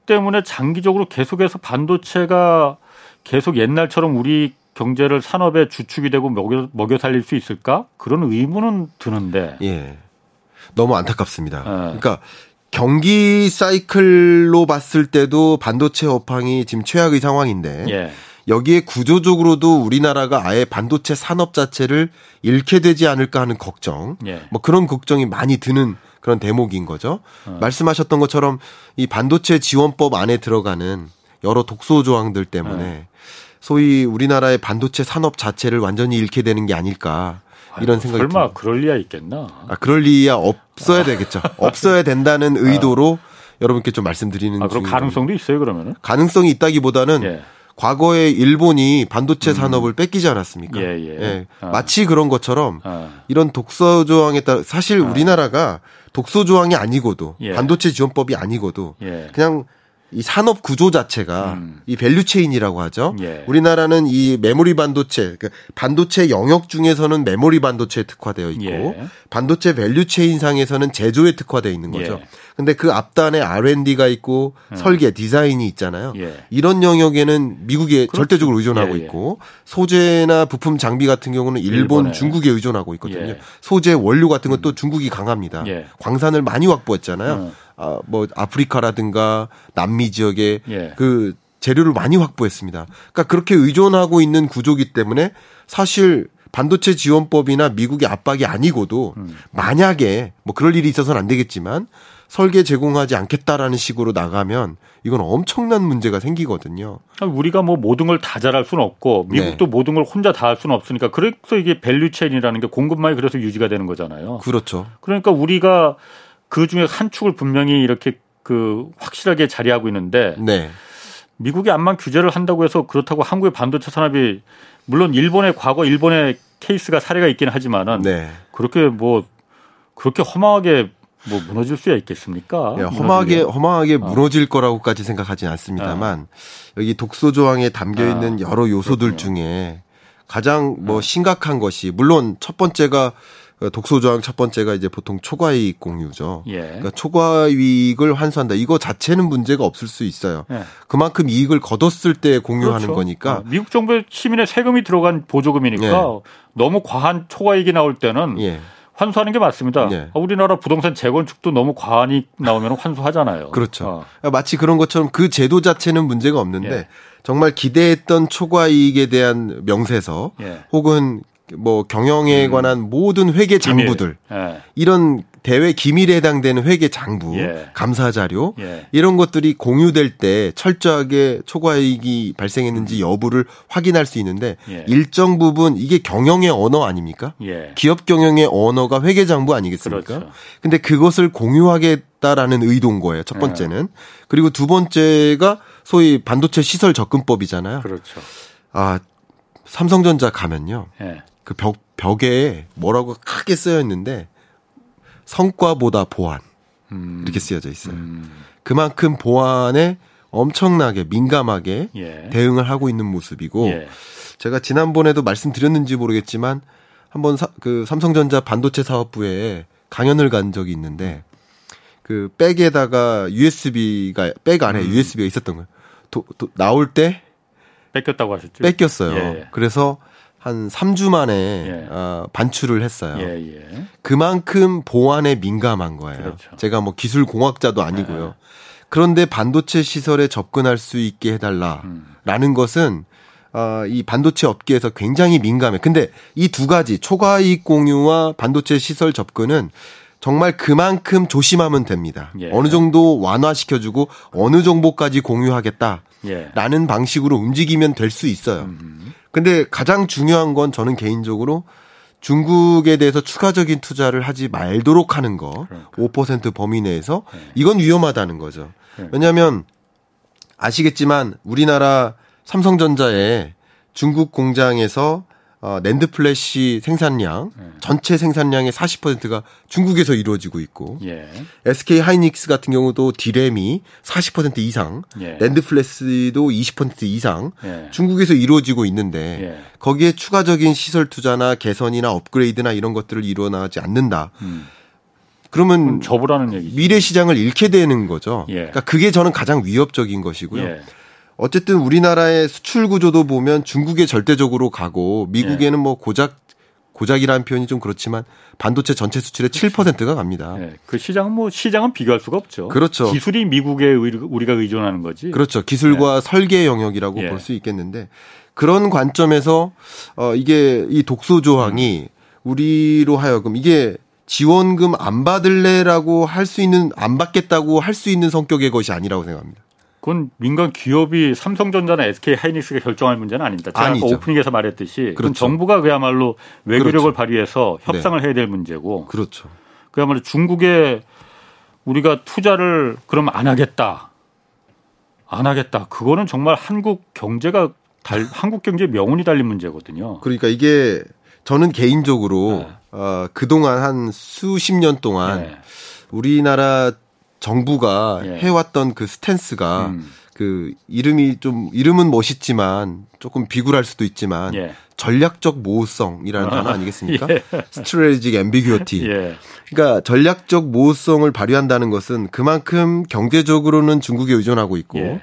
때문에 장기적으로 계속해서 반도체가 계속 옛날처럼 우리 경제를 산업의 주축이 되고 먹여, 먹여 살릴 수 있을까? 그런 의문은 드는데. 예. 너무 안타깝습니다. 예. 그러니까 경기 사이클로 봤을 때도 반도체 업황이 지금 최악의 상황인데 예. 여기에 구조적으로도 우리나라가 아예 반도체 산업 자체를 잃게 되지 않을까 하는 걱정, 예. 뭐 그런 걱정이 많이 드는 그런 대목인 거죠. 어. 말씀하셨던 것처럼 이 반도체 지원법 안에 들어가는 여러 독소 조항들 때문에 네. 소위 우리나라의 반도체 산업 자체를 완전히 잃게 되는 게 아닐까 이런 생각이 설마 듭니다. 그럴 리야 있겠나? 아, 그럴 리야 없어야 되겠죠. 없어야 된다는 아. 의도로 여러분께 좀 말씀드리는 아, 그럼 가능성도 있어요, 그러면은? 가능성이 있다기보다는 예. 과거에 일본이 반도체 음. 산업을 뺏기지 않았습니까? 예, 예. 예. 아. 마치 그런 것처럼 아. 이런 독소 조항에 따라 사실 아. 우리나라가 독소 조항이 아니고도 예. 반도체 지원법이 아니고도 예. 그냥 이 산업 구조 자체가 음. 이 value chain이라고 하죠. 예. 우리나라는 이 메모리 반도체, 그 반도체 영역 중에서는 메모리 반도체에 특화되어 있고 예. 반도체 value chain 상에서는 제조에 특화되어 있는 거죠. 예. 근데 그 앞단에 R&D가 있고 음. 설계, 디자인이 있잖아요. 예. 이런 영역에는 미국에 그렇죠. 절대적으로 의존하고 예, 예. 있고 소재나 부품 장비 같은 경우는 일본, 일본에. 중국에 의존하고 있거든요. 소재 원료 같은 것도 음. 중국이 강합니다. 광산을 많이 확보했잖아요. 음. 아, 뭐 아프리카라든가 남미 지역에 예. 그 재료를 많이 확보했습니다. 그러니까 그렇게 의존하고 있는 구조기 때문에 사실 반도체 지원법이나 미국의 압박이 아니고도 음. 만약에 뭐 그럴 일이 있어서는 안 되겠지만 설계 제공하지 않겠다라는 식으로 나가면 이건 엄청난 문제가 생기거든요. 우리가 뭐 모든 걸 다 잘할 수는 없고 미국도 네. 모든 걸 혼자 다 할 수는 없으니까 그래서 이게 value chain이라는 게 공급망이 그래서 유지가 되는 거잖아요. 그렇죠. 그러니까 우리가 그 중에 한 축을 분명히 이렇게 그 확실하게 자리하고 있는데 네. 미국이 암만 규제를 한다고 해서 그렇다고 한국의 반도체 산업이 물론 일본의 과거 일본의 케이스가 사례가 있기는 하지만은 네. 그렇게 뭐 그렇게 허망하게 뭐 무너질 수야 있겠습니까? 네, 허망하게 허망하게 어. 무너질 거라고까지 생각하지는 않습니다만 어. 여기 독소 조항에 담겨 있는 어. 여러 요소들 그렇군요. 중에 가장 뭐 어. 심각한 것이 물론 첫 번째가 그 독소 조항 첫 번째가 이제 보통 초과이익 공유죠. 예. 그러니까 초과이익을 환수한다. 이거 자체는 문제가 없을 수 있어요. 예. 그만큼 이익을 거뒀을 때 공유하는 그렇죠. 거니까. 아, 미국 정부의 시민의 세금이 들어간 보조금이니까 예. 너무 과한 초과이익이 나올 때는 예. 환수하는 게 맞습니다. 예. 아, 우리나라 부동산 재건축도 너무 과한이 나오면 환수하잖아요. 그렇죠. 어. 마치 그런 것처럼 그 제도 자체는 문제가 없는데 예. 정말 기대했던 초과이익에 대한 명세서 예. 혹은 뭐 경영에 음. 관한 모든 회계 장부들 예. 이런 대외 기밀에 해당되는 회계 장부, 예. 감사 자료 예. 이런 것들이 공유될 때 철저하게 초과이익이 발생했는지 음. 여부를 확인할 수 있는데 예. 일정 부분 이게 경영의 언어 아닙니까? 예. 기업 경영의 언어가 회계 장부 아니겠습니까? 그렇죠. 근데 그것을 공유하겠다라는 의도인 거예요. 첫 번째는. 예. 그리고 두 번째가 소위 반도체 시설 접근법이잖아요. 그렇죠. 아, 삼성전자 가면요. 예. 그 벽, 벽에 뭐라고 크게 쓰여 있는데 성과보다 보안. 음. 이렇게 쓰여져 있어요. 음. 그만큼 보안에 엄청나게 민감하게 예. 대응을 하고 있는 모습이고 예. 제가 지난번에도 말씀드렸는지 모르겠지만 한번 사, 그 삼성전자 반도체 사업부에 강연을 간 적이 있는데 그 백에다가 USB가 백 안에 음. USB가 있었던 거예요. 도, 도, 나올 때 뺏겼다고 하셨죠? 뺏겼어요. 예. 그래서 한 3주 만에 예. 어, 반출을 했어요. 예, 예. 그만큼 보안에 민감한 거예요. 그렇죠. 제가 뭐 기술 공학자도 아니고요. 예. 그런데 반도체 시설에 접근할 수 있게 해달라라는 음. 것은 어, 이 반도체 업계에서 굉장히 민감해. 근데 이 두 가지 초과이익 공유와 반도체 시설 접근은 정말 그만큼 조심하면 됩니다. 예. 어느 정도 완화시켜주고 어느 정보까지 공유하겠다. 예. 라는 방식으로 움직이면 될 수 있어요. 음. 근데 가장 중요한 건 저는 개인적으로 중국에 대해서 추가적인 투자를 하지 말도록 하는 거. 그러니까. 5% 범위 내에서 네. 이건 위험하다는 거죠. 네. 왜냐하면 아시겠지만 우리나라 삼성전자의 중국 공장에서 어, NAND flash 생산량 네. 전체 생산량의 40%가 중국에서 이루어지고 있고 예. SK 하이닉스 같은 경우도 DRAM이 40% 이상, 예. NAND flash도 20% 이상 예. 중국에서 이루어지고 있는데 예. 거기에 추가적인 시설 투자나 개선이나 업그레이드나 이런 것들을 이뤄나가지 않는다. 음. 그러면 접으라는 얘기죠. 미래 시장을 잃게 되는 거죠. 예. 그러니까 그게 저는 가장 위협적인 것이고요. 예. 어쨌든 우리나라의 수출 구조도 보면 중국에 절대적으로 가고 미국에는 예. 뭐 고작 고작이라는 표현이 좀 그렇지만 반도체 전체 수출의 7%가 갑니다. 예. 그 시장은 뭐 시장은 비교할 수가 없죠. 그렇죠. 기술이 미국에 의- 우리가 의존하는 거지. 그렇죠. 기술과 설계 영역이라고 예. 볼수 있겠는데 그런 관점에서 어 이게 이 독소 조항이 우리로 하여금 이게 지원금 안 받을래라고 할 수 있는 안 받겠다고 할 수 있는 성격의 것이 아니라고 생각합니다. 그건 민간 기업이 삼성전자나 SK 하이닉스가 결정할 문제는 아닙니다. 제가 아니죠. 아까 오프닝에서 말했듯이 그렇죠. 정부가 그야말로 외교력을 그렇죠. 발휘해서 협상을 해야 될 문제고 그렇죠. 그야말로 중국에 우리가 투자를 그럼 안 하겠다. 안 하겠다. 그거는 정말 한국 경제가 달, 한국 경제의 명운이 달린 문제거든요. 그러니까 이게 저는 개인적으로 네. 어 그동안 한 수십 년 동안 예. 우리나라 정부가 예. 해왔던 그 스탠스가 음. 그 이름이 좀 이름은 멋있지만 조금 비굴할 수도 있지만 예. 전략적 모호성이라는 단어 아니겠습니까? 예. strategic ambiguity. 예. 그러니까 전략적 모호성을 발휘한다는 것은 그만큼 경제적으로는 중국에 의존하고 있고 예.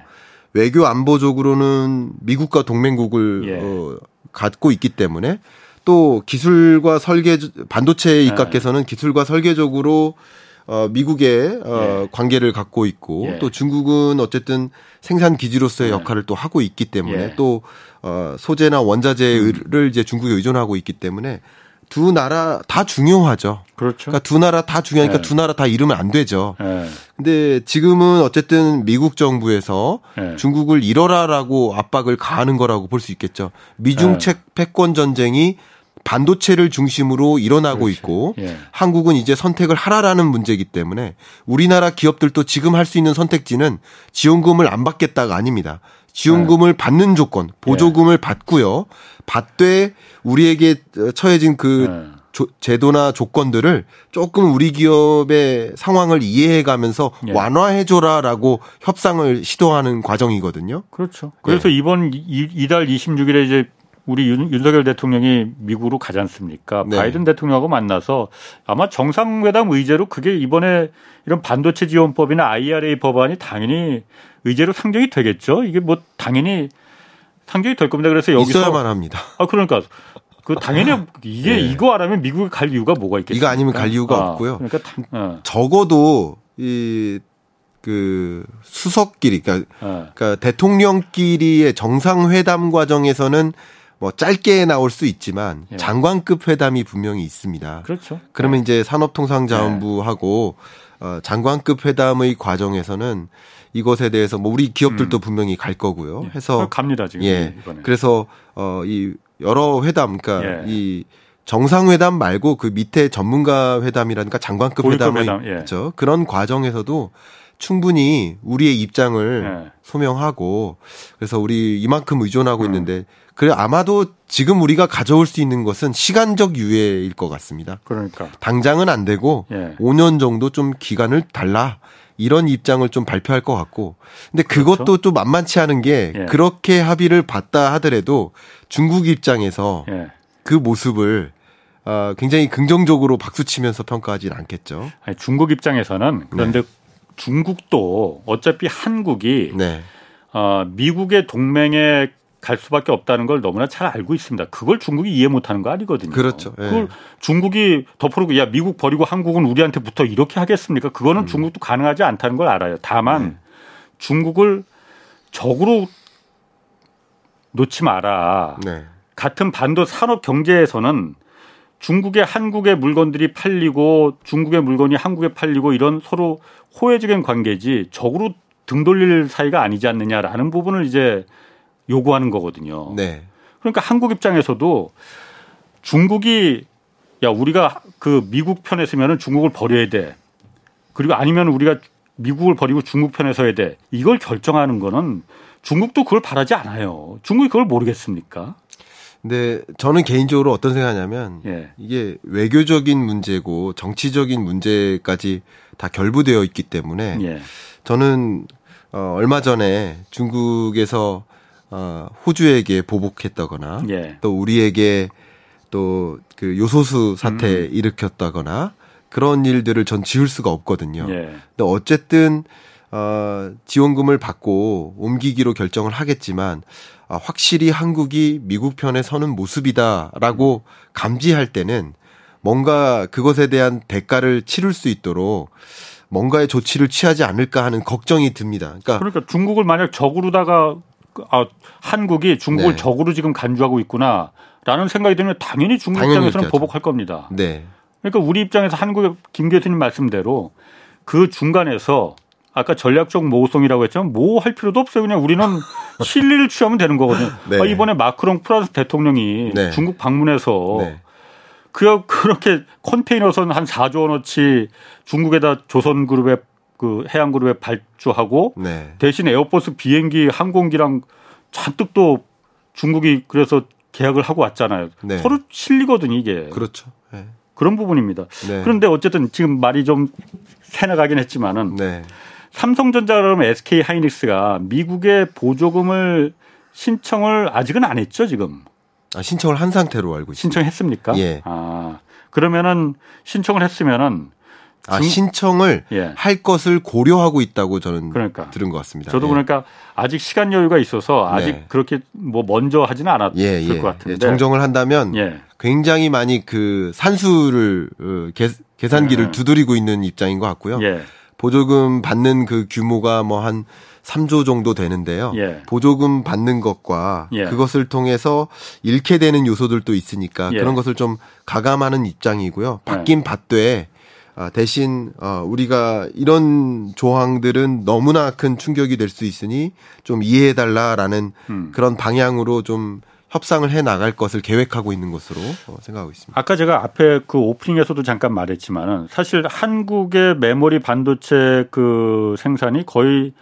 외교 안보적으로는 미국과 동맹국을 예. 어, 갖고 있기 때문에 또 기술과 설계 반도체 입각에서는 기술과 설계적으로 어 미국의 어 예. 관계를 갖고 있고 예. 또 중국은 어쨌든 생산 기지로서의 예. 역할을 또 하고 있기 때문에 예. 또어 소재나 원자재를 이제 중국에 의존하고 있기 때문에 두 나라 다 중요하죠. 그렇죠. 그러니까 두 나라 다 중요하니까 예. 두 나라 다 이러면 안 되죠. 예. 근데 지금은 어쨌든 미국 정부에서 예. 중국을 잃어라라고 압박을 가하는 거라고 볼 수 있겠죠. 미중 예. 책 패권 전쟁이 반도체를 중심으로 일어나고 그렇지. 있고 예. 한국은 이제 선택을 하라라는 문제이기 때문에 우리나라 기업들도 지금 할 수 있는 선택지는 지원금을 안 받겠다가 아닙니다. 지원금을 네. 받는 조건, 보조금을 받고요. 받되 우리에게 처해진 그 예. 조- 제도나 조건들을 조금 우리 기업의 상황을 이해해 가면서 예. 완화해 줘라라고 협상을 시도하는 과정이거든요. 그렇죠. 그래서 이번 이- 이달 26일에 이제 우리 윤, 윤석열 대통령이 미국으로 가지 않습니까? 네. 바이든 대통령하고 만나서 아마 정상회담 의제로 그게 이번에 이런 반도체 지원법이나 IRA 법안이 당연히 의제로 상정이 되겠죠. 이게 뭐 당연히 상정이 될 겁니다. 그래서 여기서 있어야만 합니다. 아 그러니까 그 당연히 이게 네. 이거 안 하면 미국에 갈 이유가 뭐가 있겠습니까? 이거 아니면 갈 이유가 아, 없고요. 그러니까 다- 어, 적어도 이 그 수석끼리 그러니까, 어, 그러니까 대통령끼리의 정상회담 과정에서는 뭐 짧게 나올 수 있지만 예. 장관급 회담이 분명히 있습니다. 그렇죠. 그러면 네. 이제 산업통상자원부하고 네. 어, 장관급 회담의 과정에서는 이것에 대해서 뭐 우리 기업들도 음. 분명히 갈 거고요. 예. 해서 갑니다 지금. 예. 이번에. 그래서 어이 여러 회담 그러니까 예. 이 정상회담 말고 그 밑에 전문가 회담이라든가 장관급 회담의 회담, 예. 그렇죠. 그런 과정에서도 충분히 우리의 입장을 예. 소명하고 그래서 우리 이만큼 의존하고 음. 있는데 그래 아마도 지금 우리가 가져올 수 있는 것은 시간적 유예일 것 같습니다. 그러니까 당장은 안 되고 예. 5년 정도 좀 기간을 달라 이런 입장을 좀 발표할 것 같고 근데 그것도 그렇죠? 또 만만치 않은 게 예. 그렇게 합의를 봤다 하더라도 중국 입장에서 예. 그 모습을 어, 굉장히 긍정적으로 박수치면서 평가하지는 않겠죠. 아니, 중국 입장에서는 그런데 네. 중국도 어차피 한국이 네. 어, 미국의 동맹에 갈 수밖에 없다는 걸 너무나 잘 알고 있습니다. 그걸 중국이 이해 못하는 거 아니거든요. 그렇죠. 예. 그걸 중국이 덮어놓고 야 미국 버리고 한국은 우리한테 붙어 이렇게 하겠습니까? 그거는 음. 중국도 가능하지 않다는 걸 알아요. 다만 네. 중국을 적으로 놓지 마라. 네. 같은 반도 산업 경제에서는 중국에 한국의 물건들이 팔리고 중국의 물건이 한국에 팔리고 이런 서로 호혜적인 관계지 적으로 등 돌릴 사이가 아니지 않느냐라는 부분을 이제 요구하는 거거든요. 네. 그러니까 한국 입장에서도 중국이 야 우리가 그 미국 편에 서면은 중국을 버려야 돼. 그리고 아니면 우리가 미국을 버리고 중국 편에 서야 돼. 이걸 결정하는 거는 중국도 그걸 바라지 않아요. 중국이 그걸 모르겠습니까? 근데 저는 개인적으로 어떤 생각하냐면 예. 이게 외교적인 문제고 정치적인 문제까지 다 결부되어 있기 때문에 예. 저는 어 얼마 전에 중국에서 어 호주에게 보복했다거나 예. 또 우리에게 또 그 요소수 사태 음. 일으켰다거나 그런 일들을 전 지울 수가 없거든요. 예. 근데 어쨌든 어 지원금을 받고 옮기기로 결정을 하겠지만 아, 확실히 한국이 미국 편에 서는 모습이다라고 감지할 때는 뭔가 그것에 대한 대가를 치를 수 있도록 뭔가의 조치를 취하지 않을까 하는 걱정이 듭니다. 그러니까, 그러니까 중국을 만약 적으로다가 아, 한국이 중국을 네. 적으로 지금 간주하고 있구나라는 생각이 들면 당연히 중국 당연히 입장에서는 보복할 겁니다. 네. 그러니까 우리 입장에서 한국의 김 교수님 말씀대로 그 중간에서 아까 전략적 모호성이라고 했지만 모호할 필요도 없어요. 그냥 우리는 실리를 취하면 되는 거거든요. 네. 아, 이번에 마크롱 프랑스 대통령이 네. 중국 방문해서 네. 그 그렇게 컨테이너선 한 4조 원어치 중국에다 조선그룹에 그 해양 그룹에 발주하고 네. 대신 에어버스 비행기 항공기랑 잔뜩 또 중국이 그래서 계약을 하고 왔잖아요. 네. 서로 실리거든요 이게. 그렇죠. 네. 그런 부분입니다. 그런데 어쨌든 지금 말이 좀 새나가긴 했지만은 삼성전자 그러면 SK 하이닉스가 미국의 보조금을 신청을 아직은 안 했죠, 지금. 아, 신청을 한 상태로 알고 있습니다. 신청했습니까? 예. 아, 그러면은 신청을 했으면은 아, 신청을 예. 할 것을 고려하고 있다고 저는 그러니까. 들은 것 같습니다. 저도 예. 그러니까 아직 시간 여유가 있어서 아직 네. 그렇게 뭐 먼저 하지는 않았을 예, 예. 것 같은데 예, 정정을 한다면 예. 굉장히 많이 그 산수를 어, 계산기를 두드리고 있는 입장인 것 같고요. 보조금 받는 그 규모가 뭐 한 3조 정도 되는데요. 예. 보조금 받는 것과 예. 그것을 통해서 잃게 되는 요소들도 있으니까 예. 그런 것을 좀 가감하는 입장이고요. 받긴 예. 받되 아, 대신 어, 우리가 이런 조항들은 너무나 큰 충격이 될 수 있으니 좀 이해해 달라라는 음. 그런 방향으로 좀 협상을 해 나갈 것을 계획하고 있는 것으로 어, 생각하고 있습니다. 아까 제가 앞에 그 오프닝에서도 잠깐 말했지만은 사실 한국의 메모리 반도체 그 생산이 거의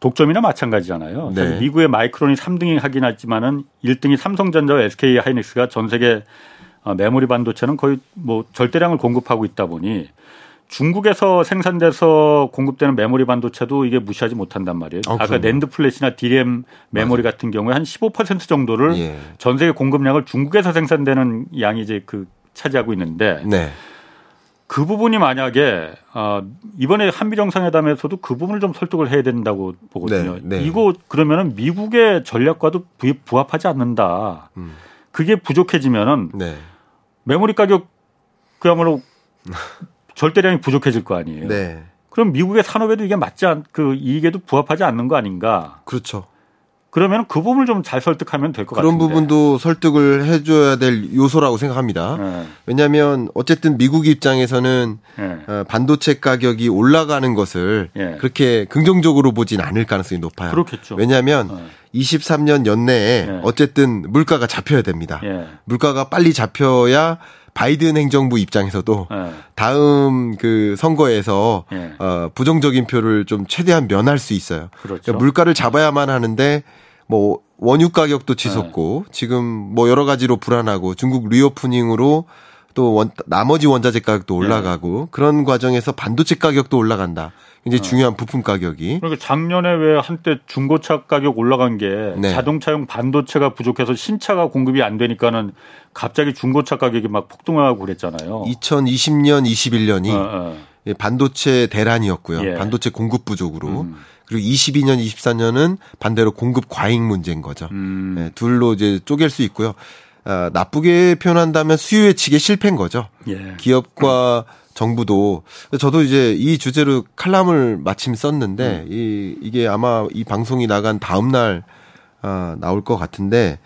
독점이나 마찬가지잖아요. 네. 미국의 마이크론이 3등이 하긴 하지만은 1등이 삼성전자와 SK 하이닉스가 전 세계 어, 메모리 반도체는 거의 뭐 절대량을 공급하고 있다 보니 중국에서 생산돼서 공급되는 메모리 반도체도 이게 무시하지 못한단 말이에요. 아, 까 NAND flash나 디램 메모리 맞아요. 같은 경우에 한 15% 정도를 예. 전 세계 공급량을 중국에서 생산되는 양이 이제 그 차지하고 있는데 네. 그 부분이 만약에 어 이번에 한미 정상회담에서도 그 부분을 좀 설득을 해야 된다고 보거든요. 네, 네. 이거 그러면은 미국의 전략과도 부합하지 않는다. 음. 그게 부족해지면은 네. 메모리 가격 그야말로 절대량이 부족해질 거 아니에요. 네. 그럼 미국의 산업에도 이게 맞지 않, 그 이익에도 부합하지 않는 거 아닌가? 그렇죠. 그러면 그 부분을 좀 잘 설득하면 될 것 같은데. 그런 부분도 설득을 해줘야 될 요소라고 생각합니다. 네. 왜냐하면 어쨌든 미국 입장에서는 네. 어, 반도체 가격이 올라가는 것을 네. 그렇게 긍정적으로 보진 않을 가능성이 높아요. 그렇겠죠. 왜냐하면 23년 연내에 어쨌든 물가가 잡혀야 됩니다. 물가가 빨리 잡혀야 바이든 행정부 입장에서도 네. 다음 그 선거에서 네. 어, 부정적인 표를 좀 최대한 면할 수 있어요. 그렇죠. 그러니까 물가를 잡아야만 하는데 뭐 원유 가격도 치솟고 네. 지금 뭐 여러 가지로 불안하고 중국 리오프닝으로 또 원, 나머지 원자재 가격도 올라가고 그런 과정에서 반도체 가격도 올라간다. 굉장히 어. 중요한 부품 가격이. 그러니까 작년에 왜 한때 중고차 가격 올라간 게 네. 자동차용 반도체가 부족해서 신차가 공급이 안 되니까는 갑자기 중고차 가격이 막 폭등하고 그랬잖아요. 2020년, 21년이 어, 어. 예, 반도체 대란이었고요. 예. 반도체 공급 부족으로. 음. 그리고 22년, 24년은 반대로 공급 과잉 문제인 거죠. 음. 네, 둘로 이제 쪼갤 수 있고요. 아, 나쁘게 표현한다면 수요 예측에 실패인 거죠. 예. 기업과 음. 정부도 저도 이제 이 주제로 칼럼을 마침 썼는데 음. 이 이게 아마 이 방송이 나간 다음 날 아, 나올 것 같은데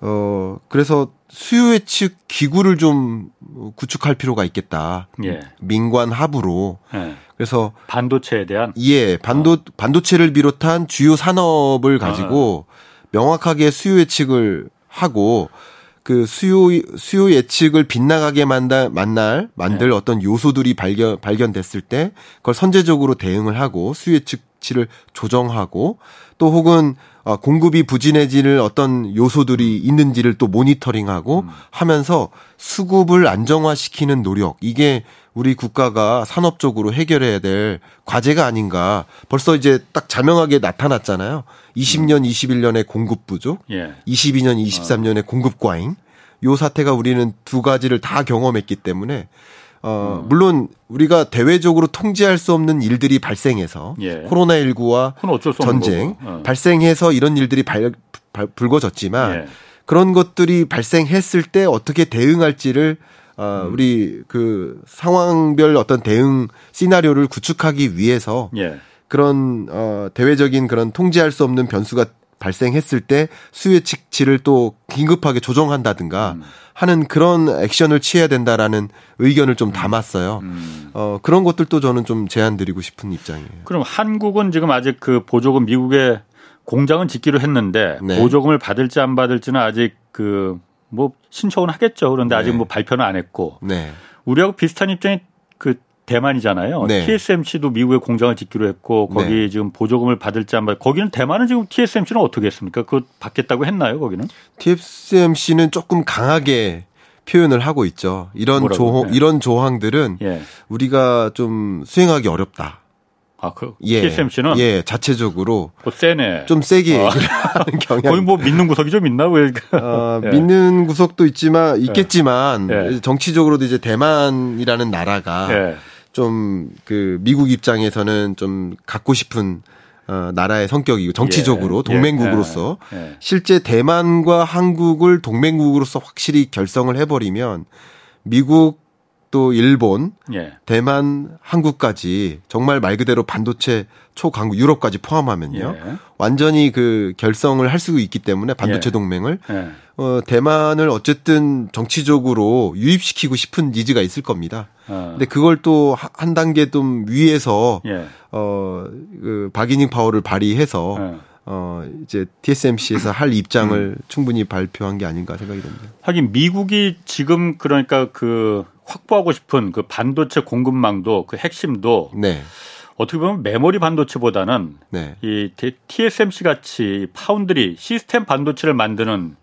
어 그래서 수요 예측 기구를 좀 구축할 필요가 있겠다. 예. 민관 합으로. 예. 그래서 반도체에 대한 예, 반도 어. 반도체를 비롯한 주요 산업을 가지고 어. 명확하게 수요 예측을 하고 그 수요 수요 예측을 빗나가게 만다, 만날 만들 네. 어떤 요소들이 발견 발견됐을 때 그걸 선제적으로 대응을 하고 수요 예측치를 조정하고 또 혹은 어, 공급이 부진해질 어떤 요소들이 있는지를 또 모니터링하고 음. 하면서 수급을 안정화시키는 노력 이게 우리 국가가 산업적으로 해결해야 될 과제가 아닌가. 벌써 이제 딱 자명하게 나타났잖아요. 20년, 음. 21년의 공급 부족, 예. 22년, 23년의 어. 공급 과잉. 요 사태가 우리는 두 가지를 다 경험했기 때문에 어, 음. 물론 우리가 대외적으로 통제할 수 없는 일들이 발생해서 예. 코로나19와 전쟁 어. 발생해서 이런 일들이 발, 발, 불거졌지만 예. 그런 것들이 발생했을 때 어떻게 대응할지를 어, 음. 우리 그 상황별 어떤 대응 시나리오를 구축하기 위해서 예. 그런 어 대외적인 그런 통제할 수 없는 변수가 발생했을 때 수요 측치를 또 긴급하게 조정한다든가 음. 하는 그런 액션을 취해야 된다라는 의견을 좀 음. 담았어요. 음. 어 그런 것들도 저는 좀 제안 드리고 싶은 입장이에요. 그럼 한국은 지금 아직 그 보조금 미국에 공장은 짓기로 했는데 네. 보조금을 받을지 안 받을지는 아직 그 뭐 신청은 하겠죠. 그런데 네. 아직 뭐 발표는 안 했고 네. 우리하고 비슷한 입장이 그 대만이잖아요. 네. TSMC도 미국에 공장을 짓기로 했고 거기 네. 지금 보조금을 받을지 안 받. 거기는 대만은 지금 TSMC는 어떻게 했습니까? 그거 받겠다고 했나요? 거기는? TSMC는 조금 강하게 표현을 하고 있죠. 이런 조항 네. 이런 조항들은 예. 우리가 좀 수행하기 어렵다. 아, 그 예, TSMC는 예 자체적으로 뭐 세네. 좀 세게 아. 경향. 거기 뭐 믿는 구석이 좀 있나 왜? 어, 예. 믿는 구석도 있지만 있겠지만 예. 정치적으로도 이제 대만이라는 나라가 예. 좀그 미국 입장에서는 좀 갖고 싶은 어, 나라의 성격이고 정치적으로 예. 동맹국으로서 예. 실제 대만과 한국을 동맹국으로서 확실히 결성을 해버리면 미국 또 일본, 예. 대만, 한국까지 정말 말 그대로 반도체 초강국 유럽까지 포함하면요. 예. 완전히 그 결성을 할 수 있기 때문에 반도체 예. 동맹을 예. 어 대만을 어쨌든 정치적으로 유입시키고 싶은 니즈가 있을 겁니다. 어. 근데 그걸 또 한 단계 좀 위에서 예. 어그 바기닝 파워를 발휘해서 예. 어, 이제 TSMC에서 할 입장을 음. 충분히 발표한 게 아닌가 생각이 됩니다. 하긴 미국이 지금 그러니까 그 확보하고 싶은 그 반도체 공급망도 그 핵심도 네. 어떻게 보면 메모리 반도체보다는 네. 이 TSMC 같이 파운드리 시스템 반도체를 만드는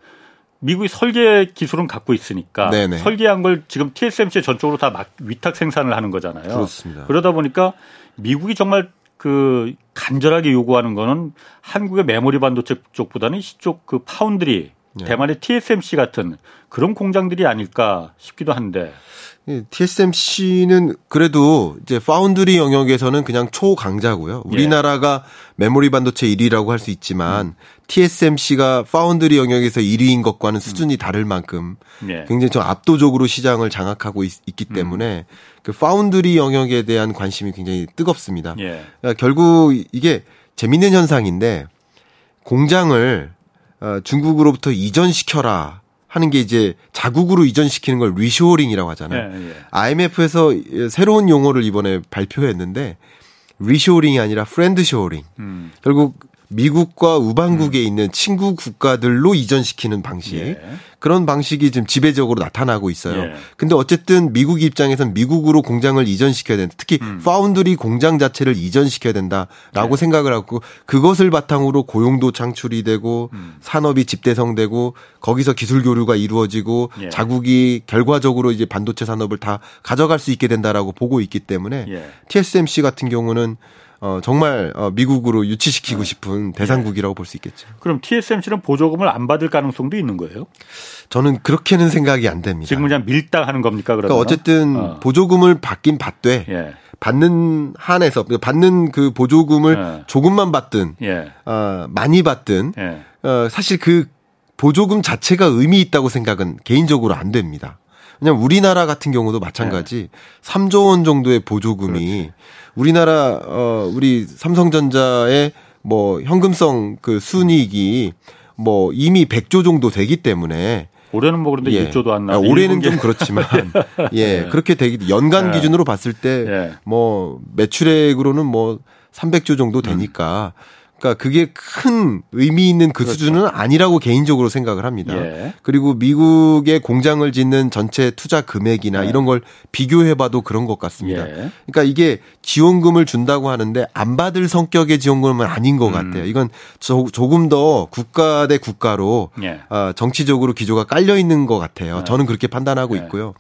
미국이 설계 기술은 갖고 있으니까 네네. 설계한 걸 지금 TSMC 전적으로 다 위탁 생산을 하는 거잖아요. 그렇습니다. 그러다 보니까 미국이 정말 그 간절하게 요구하는 거는 한국의 메모리 반도체 쪽보다는 이쪽 그 파운드리 네. 대만의 TSMC 같은 그런 공장들이 아닐까 싶기도 한데 TSMC는 그래도 이제 파운드리 영역에서는 그냥 초강자고요. 우리나라가 예. 메모리 반도체 1위라고 할 수 있지만 음. TSMC가 foundry 영역에서 1위인 것과는 수준이 음. 다를 만큼 예. 굉장히 좀 압도적으로 시장을 장악하고 있, 기 음. 때문에 음. 그 파운드리 영역에 대한 관심이 굉장히 뜨겁습니다. 예. 그러니까 결국 이게 재밌는 현상인데 공장을 어, 중국으로부터 이전시켜라 하는 게 이제 자국으로 이전시키는 걸 reshoring이라고 하잖아요. 예, 예. IMF에서 새로운 용어를 이번에 발표했는데 reshoring이 아니라 friend-shoring. 음. 결국 미국과 우방국에 음. 있는 친구 국가들로 이전시키는 방식 예. 그런 방식이 지금 지배적으로 나타나고 있어요. 예. 근데 어쨌든 미국 입장에선 미국으로 공장을 이전시켜야 된다. 특히 음. 파운드리 공장 자체를 이전시켜야 된다라고 예. 생각을 하고 그것을 바탕으로 고용도 창출이 되고 음. 산업이 집대성되고 거기서 기술 교류가 이루어지고 예. 자국이 결과적으로 이제 반도체 산업을 다 가져갈 수 있게 된다라고 보고 있기 때문에 예. TSMC 같은 경우는 어, 정말 어, 미국으로 유치시키고 네. 싶은 대상국이라고 볼 수 있겠죠. 그럼 TSMC는 보조금을 안 받을 가능성도 있는 거예요? 저는 그렇게는 생각이 안 됩니다. 지금 그냥 밀당 하는 겁니까? 그러면? 그러니까 어쨌든 어. 보조금을 받긴 받되 예. 받는 한에서 받는 그 보조금을 예. 조금만 받든 예. 어, 많이 받든 예. 어, 사실 그 보조금 자체가 의미 있다고 생각은 개인적으로 안 됩니다. 그냥 우리나라 같은 경우도 마찬가지 네. 3조 원 정도의 보조금이 그렇지. 우리나라 어 우리 삼성전자의 뭐 현금성 그 순이익이 뭐 이미 100조 정도 되기 때문에 올해는 뭐 그런데 예. 6조도 안 나. 아, 올해는 좀 그렇지만 예 네. 그렇게 되기 연간 네. 기준으로 봤을 때뭐 네. 매출액으로는 뭐 300조 정도 되니까 음. 그러니까 그게 큰 의미 있는 그 그렇죠. 수준은 아니라고 개인적으로 생각을 합니다. 예. 그리고 미국의 공장을 짓는 전체 투자 금액이나 예. 이런 걸 비교해봐도 그런 것 같습니다. 예. 그러니까 이게 지원금을 준다고 하는데 안 받을 성격의 지원금은 아닌 것 음. 같아요. 이건 조, 금더 국가 대 국가로 예. 어, 정치적으로 기조가 깔려 있는 것 같아요. 예. 저는 그렇게 판단하고 예. 있고요.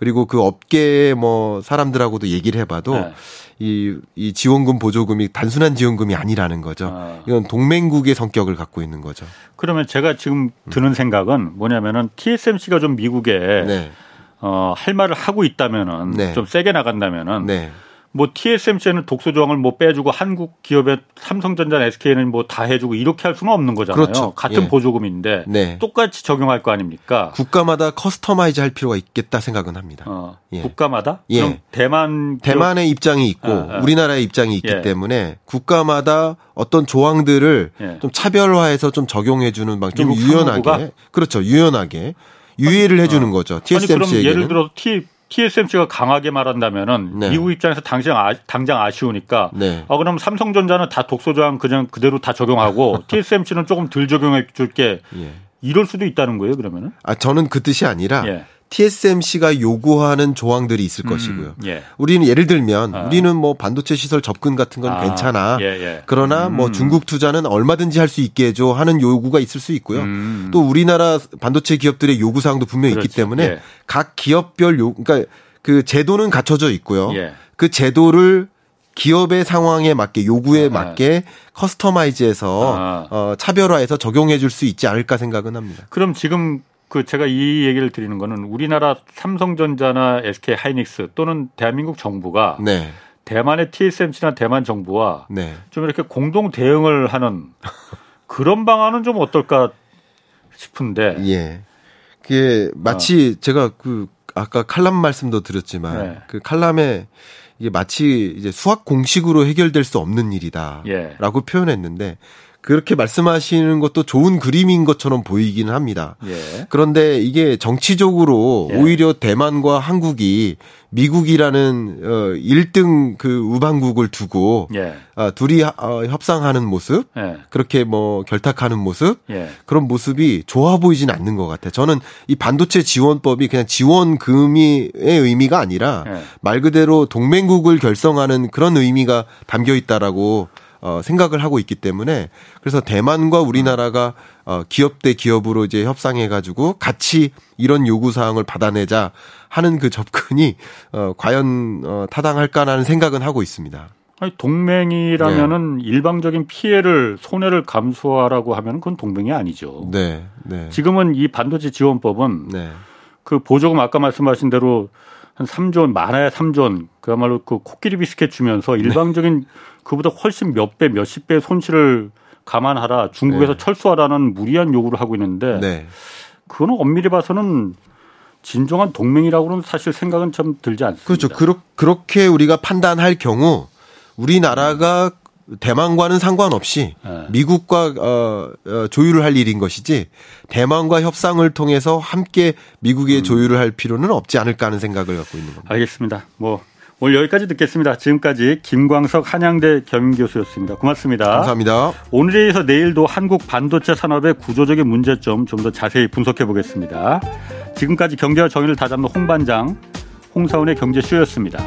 그리고 그 업계 뭐 사람들하고도 얘기를 해봐도 네. 이, 이 지원금 보조금이 단순한 지원금이 아니라는 거죠. 아. 이건 동맹국의 성격을 갖고 있는 거죠. 그러면 제가 지금 드는 음. 생각은 뭐냐면은 TSMC가 좀 미국에 네. 어, 할 말을 하고 있다면은 네. 좀 세게 나간다면은 네. 뭐 TSMC는 독소 조항을 뭐 빼주고 한국 기업의 삼성전자, SK는 뭐 다 해주고 이렇게 할 수는 없는 거잖아요. 그렇죠. 같은 예. 보조금인데 네. 똑같이 적용할 거 아닙니까? 국가마다 customize 할 필요가 있겠다 생각은 합니다. 어, 예. 국가마다? 예. 그럼 대만 대만의 기업... 입장이 있고 아, 아. 우리나라의 입장이 있기 예. 때문에 국가마다 어떤 조항들을 예. 좀 차별화해서 좀 적용해 주는 방, 좀 유연하게? 그렇죠, 유연하게 유예를 해주는 어. 거죠. TSMC에게는. 아니, 그럼 예를 들어 T TSMC가 강하게 말한다면은 네. 미국 입장에서 당장 아, 당장 아쉬우니까 네. 아 그럼 삼성전자는 다 독소 조항 그냥 그대로 다 적용하고 TSMC는 조금 덜 적용해 줄게. 예. 이럴 수도 있다는 거예요, 그러면은? 아, 저는 그 뜻이 아니라 예. TSMC가 요구하는 조항들이 있을 음, 것이고요. 예. 우리는 예를 들면 아. 우리는 뭐 반도체 시설 접근 같은 건 아. 괜찮아. 예, 예. 그러나 뭐 음. 뭐 중국 투자는 얼마든지 할 수 있게 해줘 하는 요구가 있을 수 있고요. 음. 또 우리나라 반도체 기업들의 요구 사항도 분명히 그렇지. 있기 때문에 예. 각 기업별 요 그러니까 그 제도는 갖춰져 있고요. 예. 그 제도를 기업의 상황에 맞게 요구에 아. 맞게 커스터마이즈해서 아. 어, 차별화해서 적용해 줄 수 있지 않을까 생각은 합니다. 그럼 지금 그 제가 이 얘기를 드리는 거는 우리나라 삼성전자나 SK 하이닉스 또는 대한민국 정부가 네. 대만의 TSMC나 대만 정부와 네. 좀 이렇게 공동 대응을 하는 그런 방안은 좀 어떨까 싶은데. 예. 그게 마치 어. 제가 그 아까 칼럼 말씀도 드렸지만 네. 그 칼럼에 이게 마치 이제 수학 공식으로 해결될 수 없는 일이다라고 예. 표현했는데 그렇게 말씀하시는 것도 좋은 그림인 것처럼 보이기는 합니다. 예. 그런데 이게 정치적으로 예. 오히려 대만과 한국이 미국이라는 어 1등 그 우방국을 두고 예. 어, 둘이 어, 협상하는 모습, 예. 그렇게 뭐 결탁하는 모습, 예. 그런 모습이 좋아 보이진 않는 것 같아요. 저는 이 반도체 지원법이 그냥 지원금의 의미가 아니라 예. 말 그대로 동맹국을 결성하는 그런 의미가 담겨 있다라고 어, 생각을 하고 있기 때문에 그래서 대만과 우리나라가 어, 기업 대 기업으로 이제 협상해 가지고 같이 이런 요구 사항을 받아내자 하는 그 접근이 어, 과연 어, 타당할까라는 생각은 하고 있습니다. 아니, 동맹이라면은 네. 일방적인 피해를 손해를 감수하라고 하면 그건 동맹이 아니죠. 네, 네. 지금은 이 반도체 지원법은 네. 그 보조금 아까 말씀하신 대로 한 3조 원, 많아야 3조 원, 그야말로 그 코끼리 비스켓 주면서 네. 일방적인 네. 그보다 훨씬 몇 배, 몇십 배 손실을 감안하라 중국에서 네. 철수하라는 무리한 요구를 하고 있는데 네. 그거는 엄밀히 봐서는 진정한 동맹이라고는 사실 생각은 좀 들지 않습니다. 그렇죠. 그렇, 그렇게 우리가 판단할 경우 우리나라가 대만과는 상관없이 네. 미국과 어, 어, 조율을 할 일인 것이지 대만과 협상을 통해서 함께 미국의 음. 조율을 할 필요는 없지 않을까 하는 생각을 갖고 있는 겁니다. 알겠습니다. 뭐 오늘 여기까지 듣겠습니다. 지금까지 김광석 한양대 겸임교수였습니다. 고맙습니다. 감사합니다. 오늘에 이어서 내일도 한국 반도체 산업의 구조적인 문제점 좀 더 자세히 분석해 보겠습니다. 지금까지 경제와 정의를 다잡는 홍반장 홍사원의 경제쇼였습니다.